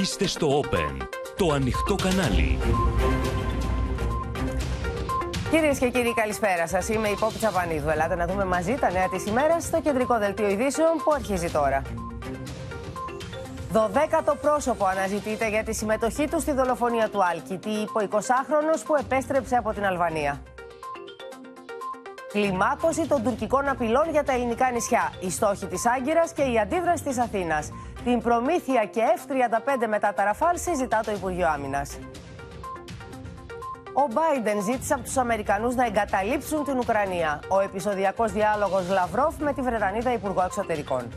Είστε στο Open, το ανοιχτό κανάλι. Κυρίες και κύριοι, καλησπέρα σας. Είμαι η Πόπη Τσαπανίδου. Ελάτε να δούμε μαζί τα νέα της ημέρας στο κεντρικό δελτίο ειδήσεων που αρχίζει τώρα. Δωδέκατο πρόσωπο αναζητείται για τη συμμετοχή του στη δολοφονία του Άλκη, τι είπε ο 20χρονο που επέστρεψε από την Αλβανία. Κλιμάκωση των τουρκικών απειλών για τα ελληνικά νησιά. Οι στόχοι της Άγκυρας και η αντίδραση της Αθήνας. Την προμήθεια και F-35 μετά τα Ραφάλ συζητά το Υπουργείο Άμυνας. Ο Μπάιντεν ζήτησε από τους Αμερικανούς να εγκαταλείψουν την Ουκρανία. Ο επεισοδιακός διάλογος Λαυρόφ με τη Βρετανίδα Υπουργό Εξωτερικών.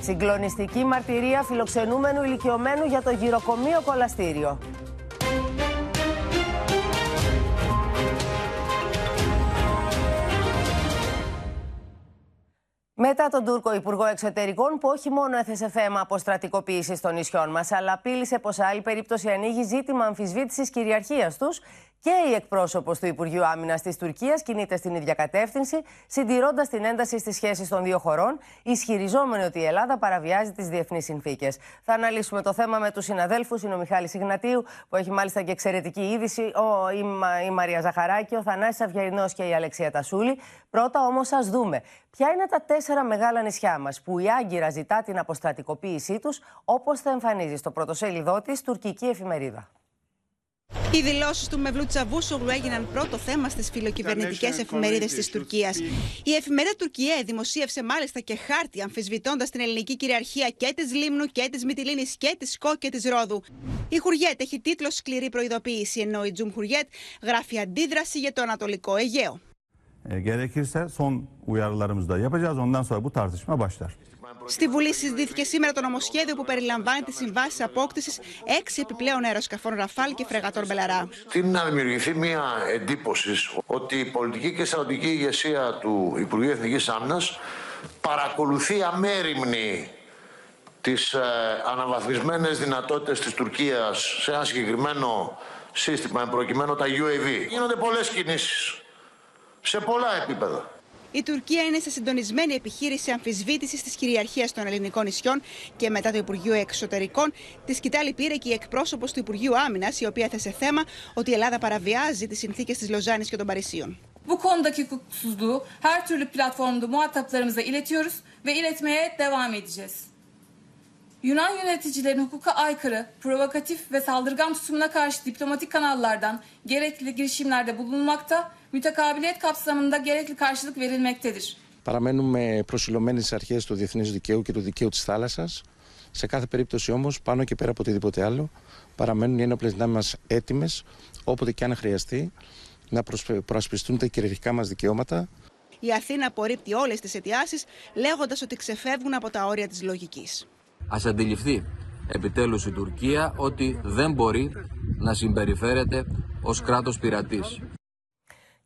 Συγκλονιστική μαρτυρία φιλοξενούμενου ηλικιωμένου για το γυροκομείο κολαστήριο. Μετά τον Τούρκο Υπουργό Εξωτερικών, που όχι μόνο έθεσε θέμα αποστρατικοποίησης των νησιών μας, αλλά απείλησε πως σε άλλη περίπτωση ανοίγει ζήτημα αμφισβήτησης κυριαρχίας τους, και η εκπρόσωπος του Υπουργείου Άμυνας της Τουρκίας κινείται στην ίδια κατεύθυνση, συντηρώντας την ένταση στις σχέσεις των δύο χωρών, ισχυριζόμενη ότι η Ελλάδα παραβιάζει τις διεθνείς συνθήκες. Θα αναλύσουμε το θέμα με τους συναδέλφους. Είναι ο Μιχάλης Ιγνατίου, που έχει μάλιστα και εξαιρετική είδηση, ο, η, η Μαρία Ζαχαράκη, ο Θανάσης Αυγερινό και η Αλεξία Τασούλη. Πρώτα όμως ας δούμε ποια είναι τα τέσσερα μεγάλα νησιά μας που η Άγκυρα ζητά την αποστρατικοποίησή τους, όπως θα εμφανίζει στο πρωτοσέλιδό της τουρκική εφημερίδα. Οι δηλώσεις του Μευλού Τσαβούσογλου έγιναν πρώτο θέμα στις φιλοκυβερνητικές εφημερίδες της Τουρκίας. Η εφημερίδα Τουρκία δημοσίευσε μάλιστα και χάρτη αμφισβητώντας την ελληνική κυριαρχία και της Λίμνου και της Μυτιλίνης και της Σκό και της Ρόδου. Η Χουριέτ έχει τίτλο Σκληρή προειδοποίηση, ενώ η Τζουμ Χουριέτ γράφει αντίδραση για το Ανατολικό Αιγαίο. E, gerekirse son uyarılarımızı da yapacağız. Ondan sonra bu tartışma başlar. Στη Βουλή συζητήθηκε σήμερα το νομοσχέδιο που περιλαμβάνει τις συμβάσεις απόκτησης έξι επιπλέον αεροσκαφών Ραφάλ και φρεγατών Μπελαρά. Τι να δημιουργηθεί μια εντύπωση ότι η πολιτική και στρατιωτική ηγεσία του Υπουργείου Εθνικής Άμυνας παρακολουθεί αμέριμνη τις ε, αναβαθμισμένες δυνατότητες της Τουρκίας σε ένα συγκεκριμένο σύστημα, προκειμένου τα UAV. Γίνονται πολλές κινήσεις, σε πολλά επίπεδα. Η Τουρκία είναι σε συντονισμένη επιχείρηση αμφισβήτησης της κυριαρχίας των ελληνικών νησιών και μετά το Υπουργείο Εξωτερικών, τη σκητάλη πήρε και η εκπρόσωπος του Υπουργείου Άμυνας, η οποία έθεσε θέμα ότι η Ελλάδα παραβιάζει τις συνθήκες της Λοζάνης και των Παρισίων. Bu konudaki hukuksuzluğu her türlü platformda muhataplarımıza iletiyoruz ve iletmeye devam edeceğiz. Yunan yöneticilerin hukuka aykırı, provokatif ve saldırgan tutumuna karşı diplomatik kanallardan gerekli girişimlerde bulunmakta, mütekabiliyet kapsamında gerekli karşılık verilmektedir. Παραμένουμε προσιλωμένοι στις αρχές του διεθνούς δικαίου και του δικαίου της θάλασσας. Σε κάθε περίπτωση όμως, πάνω και πέρα από οτιδήποτε άλλο, παραμένουν οι ένοπλες δυνάμεις μας έτοιμες, όποτε και αν χρειαστεί, να προασπιστούν τα κυριαρχικά μας δικαιώματα. Η Αθήνα απορρίπτει όλες τις αιτιάσεις, λέγοντας ότι ξεφεύγουν από τα όρια της λογικής. Ας αντιληφθεί επιτέλους η Τουρκία ότι δεν μπορεί να συμπεριφέρεται ως κράτος πειρατής.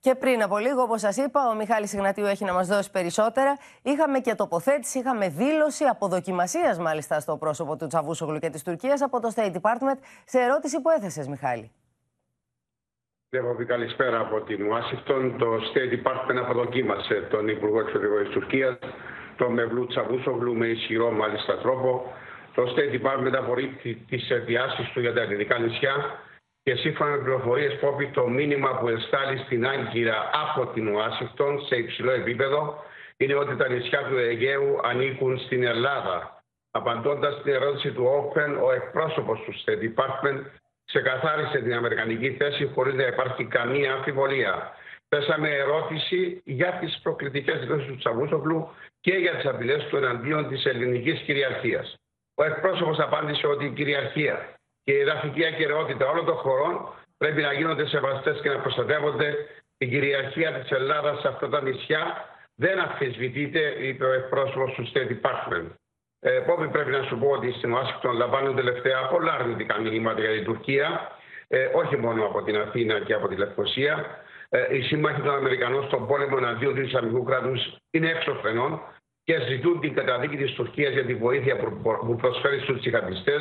Και πριν από λίγο, όπως σας είπα, ο Μιχάλης Ιγνατίου έχει να μας δώσει περισσότερα. Είχαμε και τοποθέτηση, είχαμε δήλωση αποδοκιμασίας μάλιστα στο πρόσωπο του Τσαβούσογλου και της Τουρκίας από το State Department σε ερώτηση που έθεσες, Μιχάλη. Έχω καλησπέρα από την Ουάσιγκτον. Το State Department αποδοκίμασε τον Υπουργό Εξωτερικών της Τουρκίας το Μευλού Τσαβούσογλου με ισχυρό μάλιστα τρόπο. Το State Department απορρίπτει τις αιτιάσει του για τα ελληνικά νησιά και σύμφωνα με πληροφορίες Πόπη το μήνυμα που εστάλει στην Άγκυρα από την Ουάσιγκτον σε υψηλό επίπεδο είναι ότι τα νησιά του Αιγαίου ανήκουν στην Ελλάδα. Απαντώντας στην ερώτηση του Open, ο εκπρόσωπος του State Department ξεκαθάρισε την αμερικανική θέση χωρίς να υπάρχει καμία αμφιβολία. Θέσαμε ερώτηση για τις προκλητικές δηλώσεις του Τσαβούσογλου και για τις απειλές του εναντίον της ελληνικής κυριαρχίας. Ο εκπρόσωπος απάντησε ότι η κυριαρχία και η εδαφική ακαιρεότητα όλων των χωρών πρέπει να γίνονται σεβαστές και να προστατεύονται. Η κυριαρχία της Ελλάδας σε αυτά τα νησιά δεν αμφισβητείται, είπε ο εκπρόσωπος του State Department. Ε, Πόπη, πρέπει να σου πω ότι στην Ουάσιγκτον λαμβάνουν τελευταία πολλά αρνητικά μηνύματα για την Τουρκία, ε, όχι μόνο από την Αθήνα και από τη Λευκοσία. Ε, οι σύμμαχοι των Αμερικανών στον πόλεμο εναντίον τους Ισλαμικού κράτους είναι έξω και ζητούν την καταδίκη της Τουρκίας για τη βοήθεια που προσφέρει στους τσιχαντιστέ.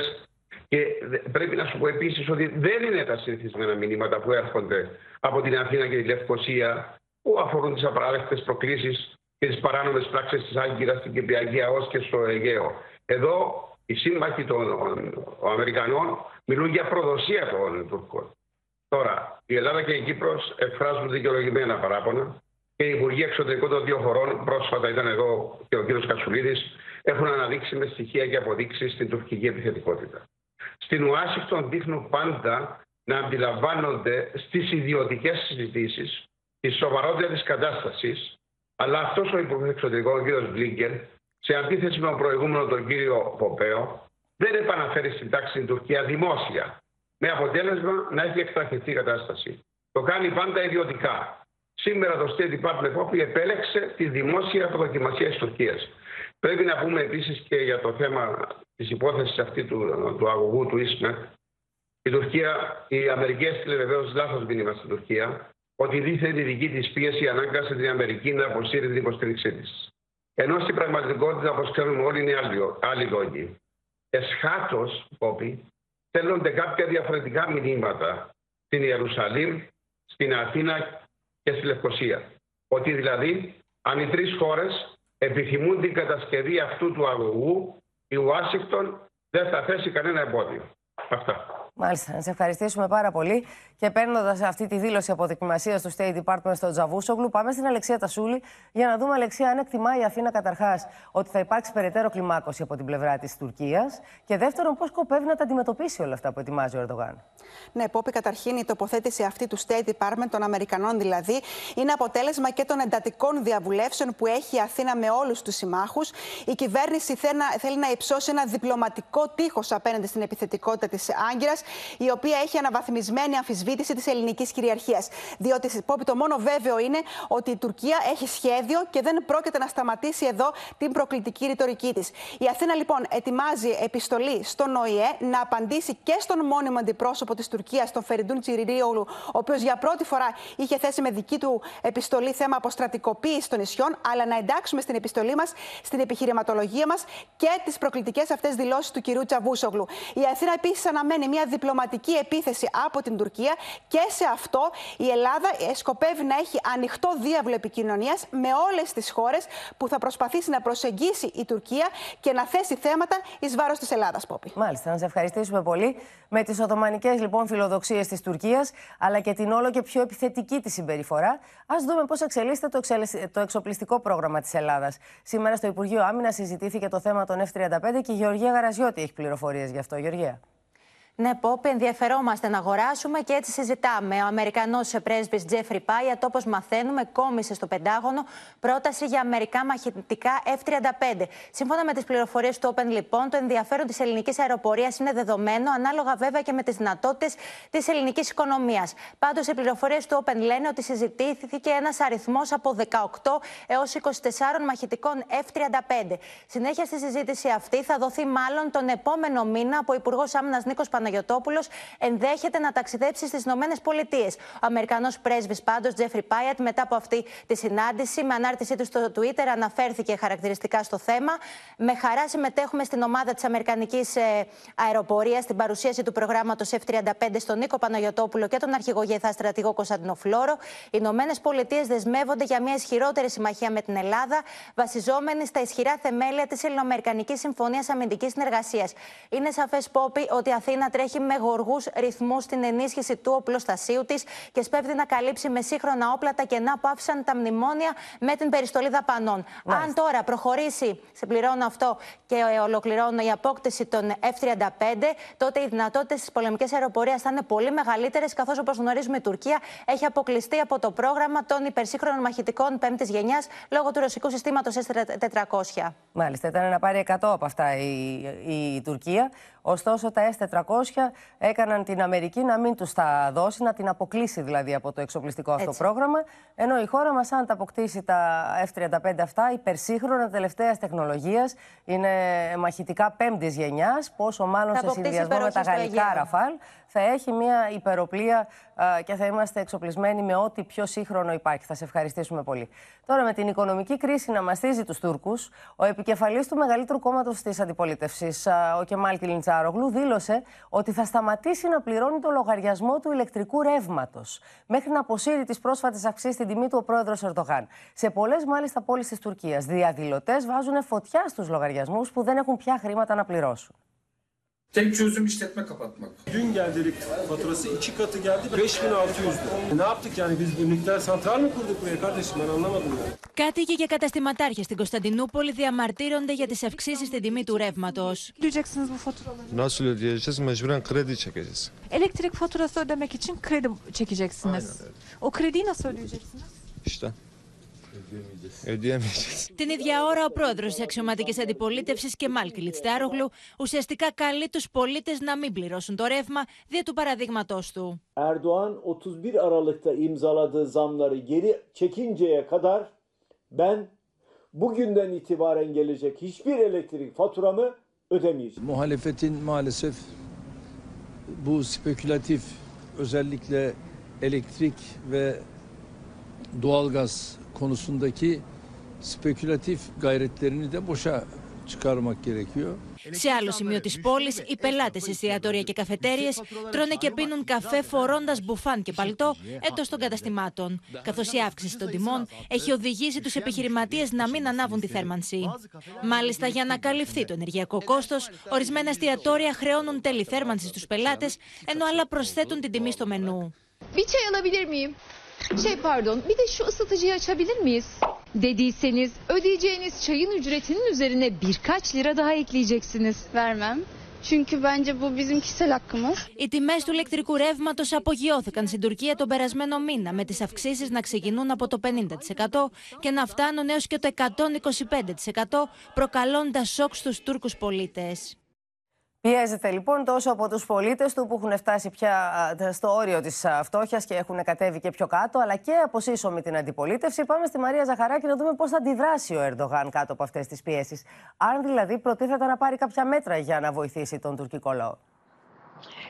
Και πρέπει να σου πω επίσης ότι δεν είναι τα συνηθισμένα μηνύματα που έρχονται από την Αθήνα και τη Λευκοσία που αφορούν τις απαράδεκτες προκλήσεις και τις παράνομες πράξεις της Άγκυρας, στην Κυπριακή ΑΟΣ και στο Αιγαίο. Εδώ οι σύμμαχοι των Αμερικανών μιλούν για προδοσία των Τούρκων. Τώρα, η Ελλάδα και η Κύπρος εκφράζουν δικαιολογημένα παράπονα και οι Υπουργοί Εξωτερικών των δύο χωρών, πρόσφατα ήταν εδώ και ο κ. Κατσουλίδης, έχουν αναδείξει με στοιχεία και αποδείξεις στην τουρκική επιθετικότητα. Στην Ουάσιγκτον δείχνουν πάντα να αντιλαμβάνονται στις ιδιωτικές συζητήσεις τη σοβαρότητα τη κατάστασης, αλλά αυτός ο Υπουργό Εξωτερικών, ο κ. Μπλίγκεν, σε αντίθεση με τον προηγούμενο τον κύριο Ποπέο, δεν επαναφέρει στην τάξη στην Τουρκία δημόσια, με αποτέλεσμα να έχει εκτραχευτεί η κατάσταση. Το κάνει πάντα ιδιωτικά. Σήμερα το State Department Copy επέλεξε τη δημόσια αποδοκιμασία της Τουρκίας. Πρέπει να πούμε επίσης και για το θέμα της υπόθεσης αυτή του, του αγωγού του Ίσμετ. Η Τουρκία, η Αμερική έστειλε βεβαίως λάθος μήνυμα στην Τουρκία ότι δίθεν η δική της πίεση ανάγκασε την Αμερική να αποσύρει την υποστήριξή της. Ενώ στην πραγματικότητα, όπως ξέρουμε όλοι, είναι άλλοι, άλλοι λόγοι. Εσχάτως, Πόπι, στέλνονται κάποια διαφορετικά μηνύματα στην Ιερουσαλήμ, στην Αθήνα και στη Λευκοσία. Ότι δηλαδή, αν οι τρεις χώρες επιθυμούν την κατασκευή αυτού του αγωγού, η Ουάσιγκτον δεν θα θέσει κανένα εμπόδιο. Αυτά. Μάλιστα, να σε ευχαριστήσουμε πάρα πολύ. Και παίρνοντας αυτή τη δήλωση αποδοκιμασίας του State Department στο Τζαβούσογλου, πάμε στην Αλεξία Τασούλη για να δούμε, Αλεξία, αν εκτιμά η Αθήνα καταρχάς ότι θα υπάρξει περαιτέρω κλιμάκωση από την πλευρά της Τουρκίας. Και δεύτερον, πώς σκοπεύει να τα αντιμετωπίσει όλα αυτά που ετοιμάζει ο Ερντογάν. Ναι, Πόπη, καταρχήν η τοποθέτηση αυτή του State Department, των Αμερικανών δηλαδή, είναι αποτέλεσμα και των εντατικών διαβουλεύσεων που έχει η Αθήνα με όλους τους συμμάχους. Η κυβέρνηση θέλει να, θέλει να υψώσει ένα διπλωματικό τείχος απέναντι στην επιθετικότητα της Άγκυρας, η οποία έχει αναβαθμισμένη αμφισβήτηση της ελληνικής κυριαρχίας. Διότι, Πόπη, το μόνο βέβαιο είναι ότι η Τουρκία έχει σχέδιο και δεν πρόκειται να σταματήσει εδώ την προκλητική ρητορική της. Η Αθήνα, λοιπόν, ετοιμάζει επιστολή στον ΟΗΕ να απαντήσει και στον μόνιμο αντιπρόσωπο της Τουρκίας, τον Φεριντούν Τσιριρίολου, ο οποίος για πρώτη φορά είχε θέσει με δική του επιστολή θέμα αποστρατικοποίησης των νησιών, αλλά να εντάξουμε στην επιστολή μας, στην επιχειρηματολογία μας και τις προκλητικές αυτές δηλώσεις του κυρίου Τσαβούσογλου. Η Αθήνα επίσης αναμένει μια διπλωματική επίθεση από την Τουρκία και σε αυτό η Ελλάδα ε, σκοπεύει να έχει ανοιχτό διάβλο επικοινωνίας με όλες τις χώρες που θα προσπαθήσει να προσεγγίσει η Τουρκία και να θέσει θέματα εις βάρος της Ελλάδας, Πόπη. Μάλιστα, να σε ευχαριστήσουμε πολύ. Με τις Οθωμανικές λοιπόν φιλοδοξίες της Τουρκίας, αλλά και την όλο και πιο επιθετική της συμπεριφορά, ας δούμε πώς εξελίσσεται το, το εξοπλιστικό πρόγραμμα της Ελλάδας. Σήμερα στο Υπουργείο Άμυνας συζητήθηκε το θέμα των F-35 και η Γεωργία Γαραζιώτη έχει πληροφορίες γι' αυτό. Γεωργία. Ναι, Πόπ, ενδιαφερόμαστε να αγοράσουμε και έτσι συζητάμε. Ο Αμερικανός πρέσβης Τζέφρι Πάιατ, όπω μαθαίνουμε, κόμισε στο Πεντάγωνο πρόταση για αμερικά μαχητικά F-35. Σύμφωνα με τις πληροφορίες του Open, λοιπόν, το ενδιαφέρον της ελληνικής αεροπορίας είναι δεδομένο, ανάλογα βέβαια και με τις δυνατότητες της ελληνικής οικονομίας. Πάντως, οι πληροφορίες του Open λένε ότι συζητήθηκε ένας αριθμός από 18 έως 24 μαχητικών F-35. Συνέχεια στη συζήτηση αυτή θα δοθεί μάλλον τον επόμενο μήνα από Υπουργός Άμυνας Νίκος Παναγιοτόπουλος ενδέχεται να ταξιδέψει στις Ηνωμένες Πολιτείες. Ο Αμερικανός πρέσβης πάντως, Τζέφρι Πάιατ, μετά από αυτή τη συνάντηση, με ανάρτησή του στο Twitter, αναφέρθηκε χαρακτηριστικά στο θέμα. Με χαρά συμμετέχουμε στην ομάδα της Αμερικανικής ε, Αεροπορίας στην παρουσίαση του προγράμματος F-35 στον Νίκο Παναγιοτόπουλο και τον αρχηγό Γεθά στρατηγό Κωνσταντινό Φλόρο. Οι Ηνωμένες Πολιτείες δεσμεύονται για μια ισχυρότερη συμμαχία με την Ελλάδα, βασιζόμενη στα ισχυρά θεμέλια της Ελληνοαμερικανικής Συμφωνίας Αμυντικής Συνεργασίας. Είναι σαφές, Πόπι, ότι η Αθήνα τρέχει με γοργούς ρυθμούς στην ενίσχυση του οπλοστασίου της και σπέβδει να καλύψει με σύγχρονα όπλα τα κενά που άφησαν τα μνημόνια με την περιστολή δαπανών. Αν τώρα προχωρήσει, σε πληρώνω αυτό και ολοκληρώνω η απόκτηση των F-35, τότε οι δυνατότητες της πολεμικής αεροπορίας θα είναι πολύ μεγαλύτερες, καθώς όπως γνωρίζουμε η Τουρκία έχει αποκλειστεί από το πρόγραμμα των υπερσύγχρονων μαχητικών πέμπτης γενιάς λόγω του ρωσικού συστήματος S-400. Μάλιστα, ήταν να πάρει 100 από αυτά η, η, η Τουρκία. Ωστόσο, τα S-400 έκαναν την Αμερική να μην τους τα δώσει, να την αποκλείσει δηλαδή από το εξοπλιστικό αυτό πρόγραμμα. Ενώ η χώρα μας, αν τα αποκτήσει τα F-35 αυτά, υπερσύγχρονα τελευταίας τεχνολογίας, είναι μαχητικά πέμπτης γενιάς, πόσο μάλλον σε συνδυασμό με τα γαλλικά Ραφάλ, θα έχει μια υπεροπλία και θα είμαστε εξοπλισμένοι με ό,τι πιο σύγχρονο υπάρχει. Θα σε ευχαριστήσουμε πολύ. Τώρα, με την οικονομική κρίση να μαστίζει τους Τούρκους, ο επικεφαλής του μεγαλύτερου κόμματος της αντιπολίτευσης, ο Κεμάλ Κιλιντσάρογλου, δήλωσε ότι θα σταματήσει να πληρώνει το λογαριασμό του ηλεκτρικού ρεύματος. Μέχρι να αποσύρει τις πρόσφατες αυξήσεις στην τιμή του ο πρόεδρος Ερντογάν. Σε πολλές μάλιστα πόλεις της Τουρκίας, διαδηλωτές βάζουν φωτιά στους λογαριασμούς που δεν έχουν πια χρήματα να πληρώσουν. Tek çözüm işletme kapatmak. Dün geldi elektrik faturası iki katı geldi 5600'dü. Ne yaptık yani biz bir nükleer santral mı kurduk buraya kardeşim ben anlamadım ya. Κάτοικοι και καταστηματάρχες στην Κωνσταντινούπολη διαμαρτύρονται για τις αυξήσεις στην τιμή του ρεύματος. Ödeyeceksiniz bu faturaları. Nasıl ödeyeceğiz? Mecburen kredi çekeceğiz. Elektrik faturası ödemek için kredi çekeceksiniz. O krediyi nasıl ödeyeceksiniz? İşte. Ödeyemeyeceğiz. Την ίδια ώρα, ο πρόεδρο τη αξιωματική αντιπολίτευση Κεμάλ Κιλιτστάρογλου ουσιαστικά καλεί του πολίτε να μην πληρώσουν το ρεύμα δια του παραδείγματό του. Erdoğan 31 Aralık'ta imzaladığı zamları geri çekinceye kadar ben bugünden itibaren gelecek hiçbir elektrik faturamı ödemeyeceğim. Muhalefetin maalesef bu spekülatif özellikle elektrik ve doğalgaz konusundaki spekülatif gayretlerini de boşa çıkarmak gerekiyor. Σε άλλο σημείο της πόλης, οι πελάτες σε εστιατόρια και καφετέρειε τρώνε και πίνουν καφέ φορώντας μπουφάν και παλτό εντός των καταστημάτων. Καθώς η αύξηση των τιμών έχει οδηγήσει τους επιχειρηματίες να μην ανάβουν τη θέρμανση. Μάλιστα, για να καλυφθεί το ενεργειακό κόστος, ορισμένα εστιατόρια χρεώνουν τέλη θέρμανσης στου πελάτες, ενώ άλλα προσθέτουν την τιμή στο μενού. Bir çay alabilir miyim? Şey pardon, bir de şu ısıtıcıyı açabilir miyiz? Dediyseniz ödeyeceğiniz çayın ücretinin üzerine birkaç lira daha ekleyeceksiniz. Vermem. Çünkü bence bu bizim kişisel hakkımız. Οι τιμέ του ηλεκτρικού ρεύματο απογειώθηκαν στην Τουρκία τον περασμένο μήνα, με τι αυξήσει να ξεκινούν από το 50% και να φτάνουν έω και το 125%, προκαλώντα σοκ στου Τούρκου πολίτε. Πιέζεται λοιπόν τόσο από τους πολίτες του που έχουν φτάσει πια στο όριο της φτώχειας και έχουν κατέβει και πιο κάτω, αλλά και από σύσσωμη την αντιπολίτευση. Πάμε στη Μαρία Ζαχαράκη να δούμε πώς θα αντιδράσει ο Ερντογάν κάτω από αυτές τις πιέσεις. Αν δηλαδή προτίθεται να πάρει κάποια μέτρα για να βοηθήσει τον τουρκικό λαό.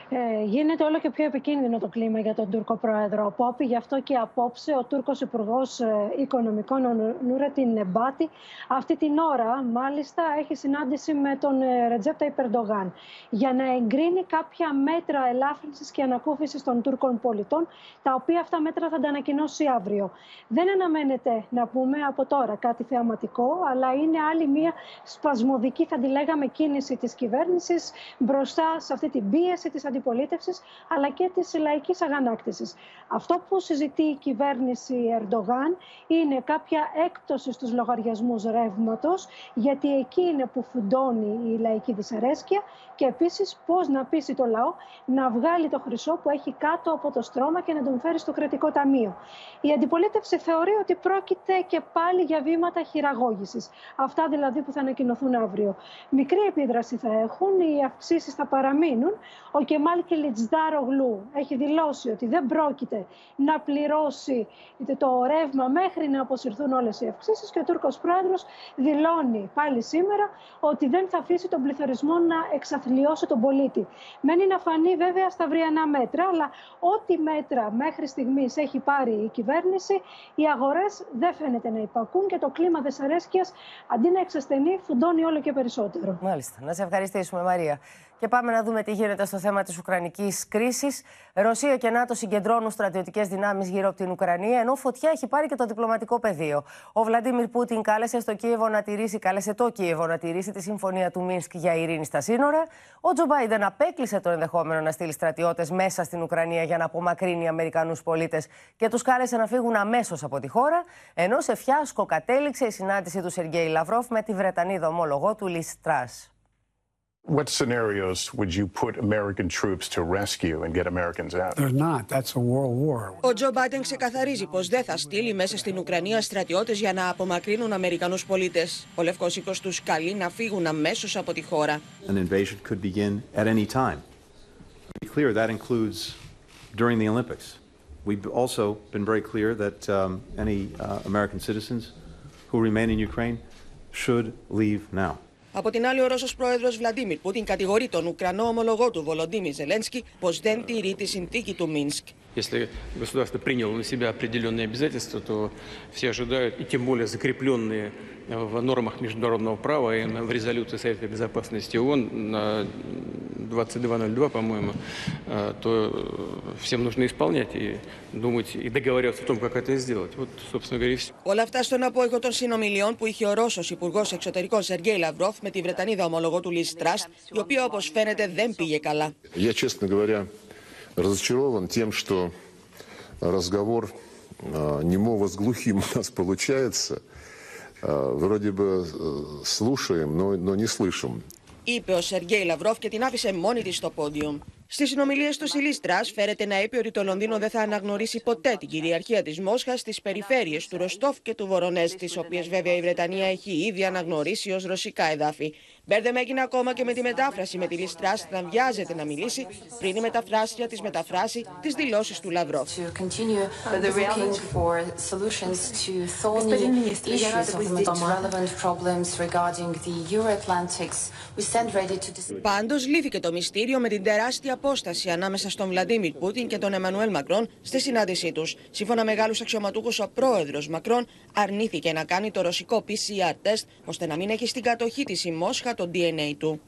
Ε, γίνεται όλο και πιο επικίνδυνο το κλίμα για τον Τούρκο Πρόεδρο Πόπη. Γι' αυτό και απόψε ο Τούρκος Υπουργός ε, Οικονομικών, ο Νούρετιν Νεμπάτη, αυτή την ώρα μάλιστα έχει συνάντηση με τον ε, Ρετζέπτα Υπερντογάν για να εγκρίνει κάποια μέτρα ελάφρυνσης και ανακούφισης των Τούρκων πολιτών, τα οποία αυτά μέτρα θα τα ανακοινώσει αύριο. Δεν αναμένεται να πούμε από τώρα κάτι θεαματικό, αλλά είναι άλλη μια σπασμωδική, θα τη λέγαμε, κίνηση της κυβέρνησης μπροστά σε αυτή την πίεση της αντιπολίτευσης αλλά και της λαϊκής αγανάκτησης. Αυτό που συζητεί η κυβέρνηση Ερντογάν είναι κάποια έκπτωση στους λογαριασμούς ρεύματος, γιατί εκεί είναι που φουντώνει η λαϊκή δυσαρέσκεια και επίσης πώς να πείσει το λαό να βγάλει το χρυσό που έχει κάτω από το στρώμα και να τον φέρει στο κρατικό ταμείο. Η αντιπολίτευση θεωρεί ότι πρόκειται και πάλι για βήματα χειραγώγησης. Αυτά δηλαδή που θα ανακοινωθούν αύριο. Μικρή επίδραση θα έχουν, οι αυξήσεις θα παραμείνουν. Ο Κεμάλ Κελιτζδάρογλου έχει δηλώσει ότι δεν πρόκειται να πληρώσει το ρεύμα μέχρι να αποσυρθούν όλες οι αυξήσεις και ο Τούρκος Πρόεδρος δηλώνει πάλι σήμερα ότι δεν θα αφήσει τον πληθωρισμό να εξαθλιώσει τον πολίτη. Μένει να φανεί βέβαια στα βριανά μέτρα, αλλά ό,τι μέτρα μέχρι στιγμής έχει πάρει η κυβέρνηση, οι αγορές δεν φαίνεται να υπακούν και το κλίμα δεσαρέσκειας αντί να εξασθενεί φουντώνει όλο και περισσότερο. Μάλιστα. Να σε ευχαριστήσουμε Μαρία. Και πάμε να δούμε τι γίνεται στο θέμα της Ουκρανικής κρίσης. Ρωσία και ΝΑΤΟ συγκεντρώνουν στρατιωτικές δυνάμεις γύρω από την Ουκρανία, ενώ φωτιά έχει πάρει και το διπλωματικό πεδίο. Ο Βλαντίμιρ Πούτιν κάλεσε στο Κίεβο να τηρήσει, κάλεσε το Κίεβο να τηρήσει τη συμφωνία του Μίνσκ για ειρήνη στα σύνορα. Ο Τζο Μπάιντεν απέκλεισε το ενδεχόμενο να στείλει στρατιώτες μέσα στην Ουκρανία για να απομακρύνει Αμερικανούς πολίτες και τους κάλεσε να φύγουν αμέσως από τη χώρα. Ενώ σε φιάσκο κατέληξε η συνάντηση του Σεργέη Λαυρόφ με τη Βρετανίδα ομόλογό του Λι Τρας. What scenarios would you put American troops to rescue and get Americans out? They're not. That's a world war. Ο Τζο Μπάιντεν ξεκαθαρίζει πως δεν θα στείλει μέσα στην Ουκρανία στρατιώτες για να απομακρύνουν Αμερικανούς πολίτες. Ο Λευκός Οίκος τους καλεί να φύγουν αμέσως από τη χώρα. An invasion could begin at any time. To be clear, that includes during the Olympics. We've also been very clear that um, any uh, American citizens who remain in Ukraine should leave now. Από την άλλη, ο Ρώσος πρόεδρος Βλαντίμιρ Πούτιν κατηγορεί τον Ουκρανό ομολογό του Βολοντίμι Ζελένσκι πως δεν τηρεί τη συνθήκη του Μίνσκ. Если государство приняло на себя определенные обязательства, то все ожидают, и тем более закрепленные в нормах международного права и в резолюции Совета Безопасности ООН, 2202, по-моему, то всем нужно исполнять и думать, и договариваться о том, как это сделать. Вот, собственно говоря, и все. Όλα αυτά στον απόϊχο των συνομιλιών που είχε ο Ρώσος Υπουργός Εξωτερικών Σεργέη Λαυρόφ με τη Βρετανίδα ομολογό του Λις Τραστ, η οποία όπως φαίνεται δεν πήγε καλά. Я, честно говоря, разочарован тем, что разговор а, немого с глухим у нас получается. А, Вроде бы э, слушаем, но, но не слышим. είπε ο Σεργέη Λαυρόφ και την άφησε μόνη τη στο πόντιο. Στι συνομιλίε του η Λίστρα φέρεται να είπε ότι το Λονδίνο δεν θα αναγνωρίσει ποτέ την κυριαρχία τη Μόσχα στι περιφέρειε του Ροστόφ και του Βορονέ, τι οποίε βέβαια η Βρετανία έχει ήδη αναγνωρίσει ω ρωσικά εδάφη. Μπέρδεμα έγινε ακόμα και με τη μετάφραση με τη Λίστρα να βιάζεται να μιλήσει πριν η μεταφράστρια της μεταφράσει τις δηλώσεις του Λαυρόφ. looking for solutions to thorny issues of most relevant problems regarding the Euro-Atlantics. We stand ready to discuss. Πάντως, λύθηκε το μυστήριο με την τεράστια απόσταση ανάμεσα στον Βλαντίμιρ Πούτιν και τον Εμμανουέλ Μακρόν στη συνάντησή τους. Σύμφωνα με Γάλλους αξιωματούχους, ο πρόεδρος Μακρόν αρνήθηκε να κάνει το ρωσικό PCR test ώστε να μην έχει στην κατοχή της η Μόσχα το DNA του.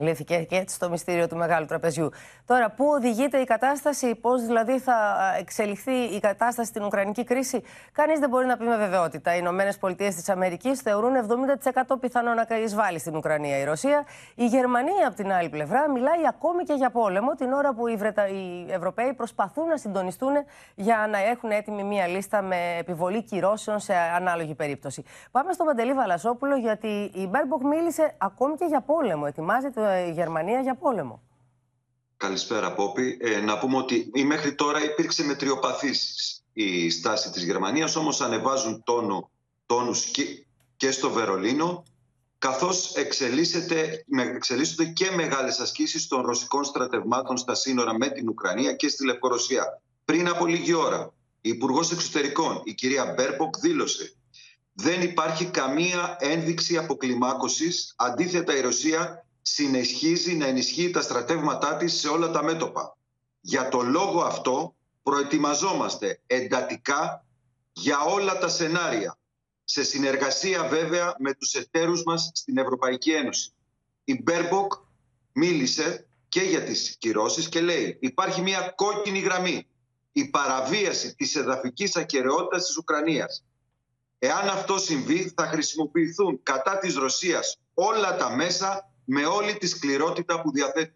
Λύθηκε και έτσι το μυστήριο του μεγάλου τραπεζιού. Τώρα, πού οδηγείται η κατάσταση, πώς δηλαδή θα εξελιχθεί η κατάσταση στην Ουκρανική κρίση, κανείς δεν μπορεί να πει με βεβαιότητα. Οι Ηνωμένες Πολιτείες της Αμερικής θεωρούν 70% πιθανό να εισβάλλει στην Ουκρανία η Ρωσία. Η Γερμανία, από την άλλη πλευρά, μιλάει ακόμη και για πόλεμο, την ώρα που οι, Βρετα... οι Ευρωπαίοι προσπαθούν να συντονιστούν για να έχουν έτοιμη μία λίστα με επιβολή κυρώσεων σε ανάλογη περίπτωση. Πάμε στον Παντελή Βαλασόπουλο, γιατί η Μπέρμποκ μίλησε ακόμη και για πόλεμο. Ετοιμάζεται η Γερμανία για πόλεμο. Καλησπέρα, Πόπη. Ε, να πούμε ότι ή μέχρι τώρα υπήρξε μετριοπαθής η στάση της Γερμανίας, όμως ανεβάζουν τόνο, τόνους και, και στο Βερολίνο, καθώς εξελίσσεται, εξελίσσονται και μεγάλες ασκήσεις των ρωσικών στρατευμάτων στα σύνορα με την Ουκρανία και στη Λευκορωσία. Πριν από λίγη ώρα, η Υπουργός Εξωτερικών, η κυρία Μπέρμποκ, δήλωσε δεν υπάρχει καμία ένδειξη αποκλιμάκωσης. Αντίθετα, η Ρωσία συνεχίζει να ενισχύει τα στρατεύματά της σε όλα τα μέτωπα. Για το λόγο αυτό προετοιμαζόμαστε εντατικά για όλα τα σενάρια, σε συνεργασία βέβαια με τους εταίρους μας στην Ευρωπαϊκή Ένωση. Η Μπέρμποκ μίλησε και για τις κυρώσεις και λέει υπάρχει μια κόκκινη γραμμή, η παραβίαση της εδαφικής ακεραιότητας της Ουκρανίας. Εάν αυτό συμβεί θα χρησιμοποιηθούν κατά της Ρωσίας όλα τα μέσα με όλη τη σκληρότητα που διαθέτει.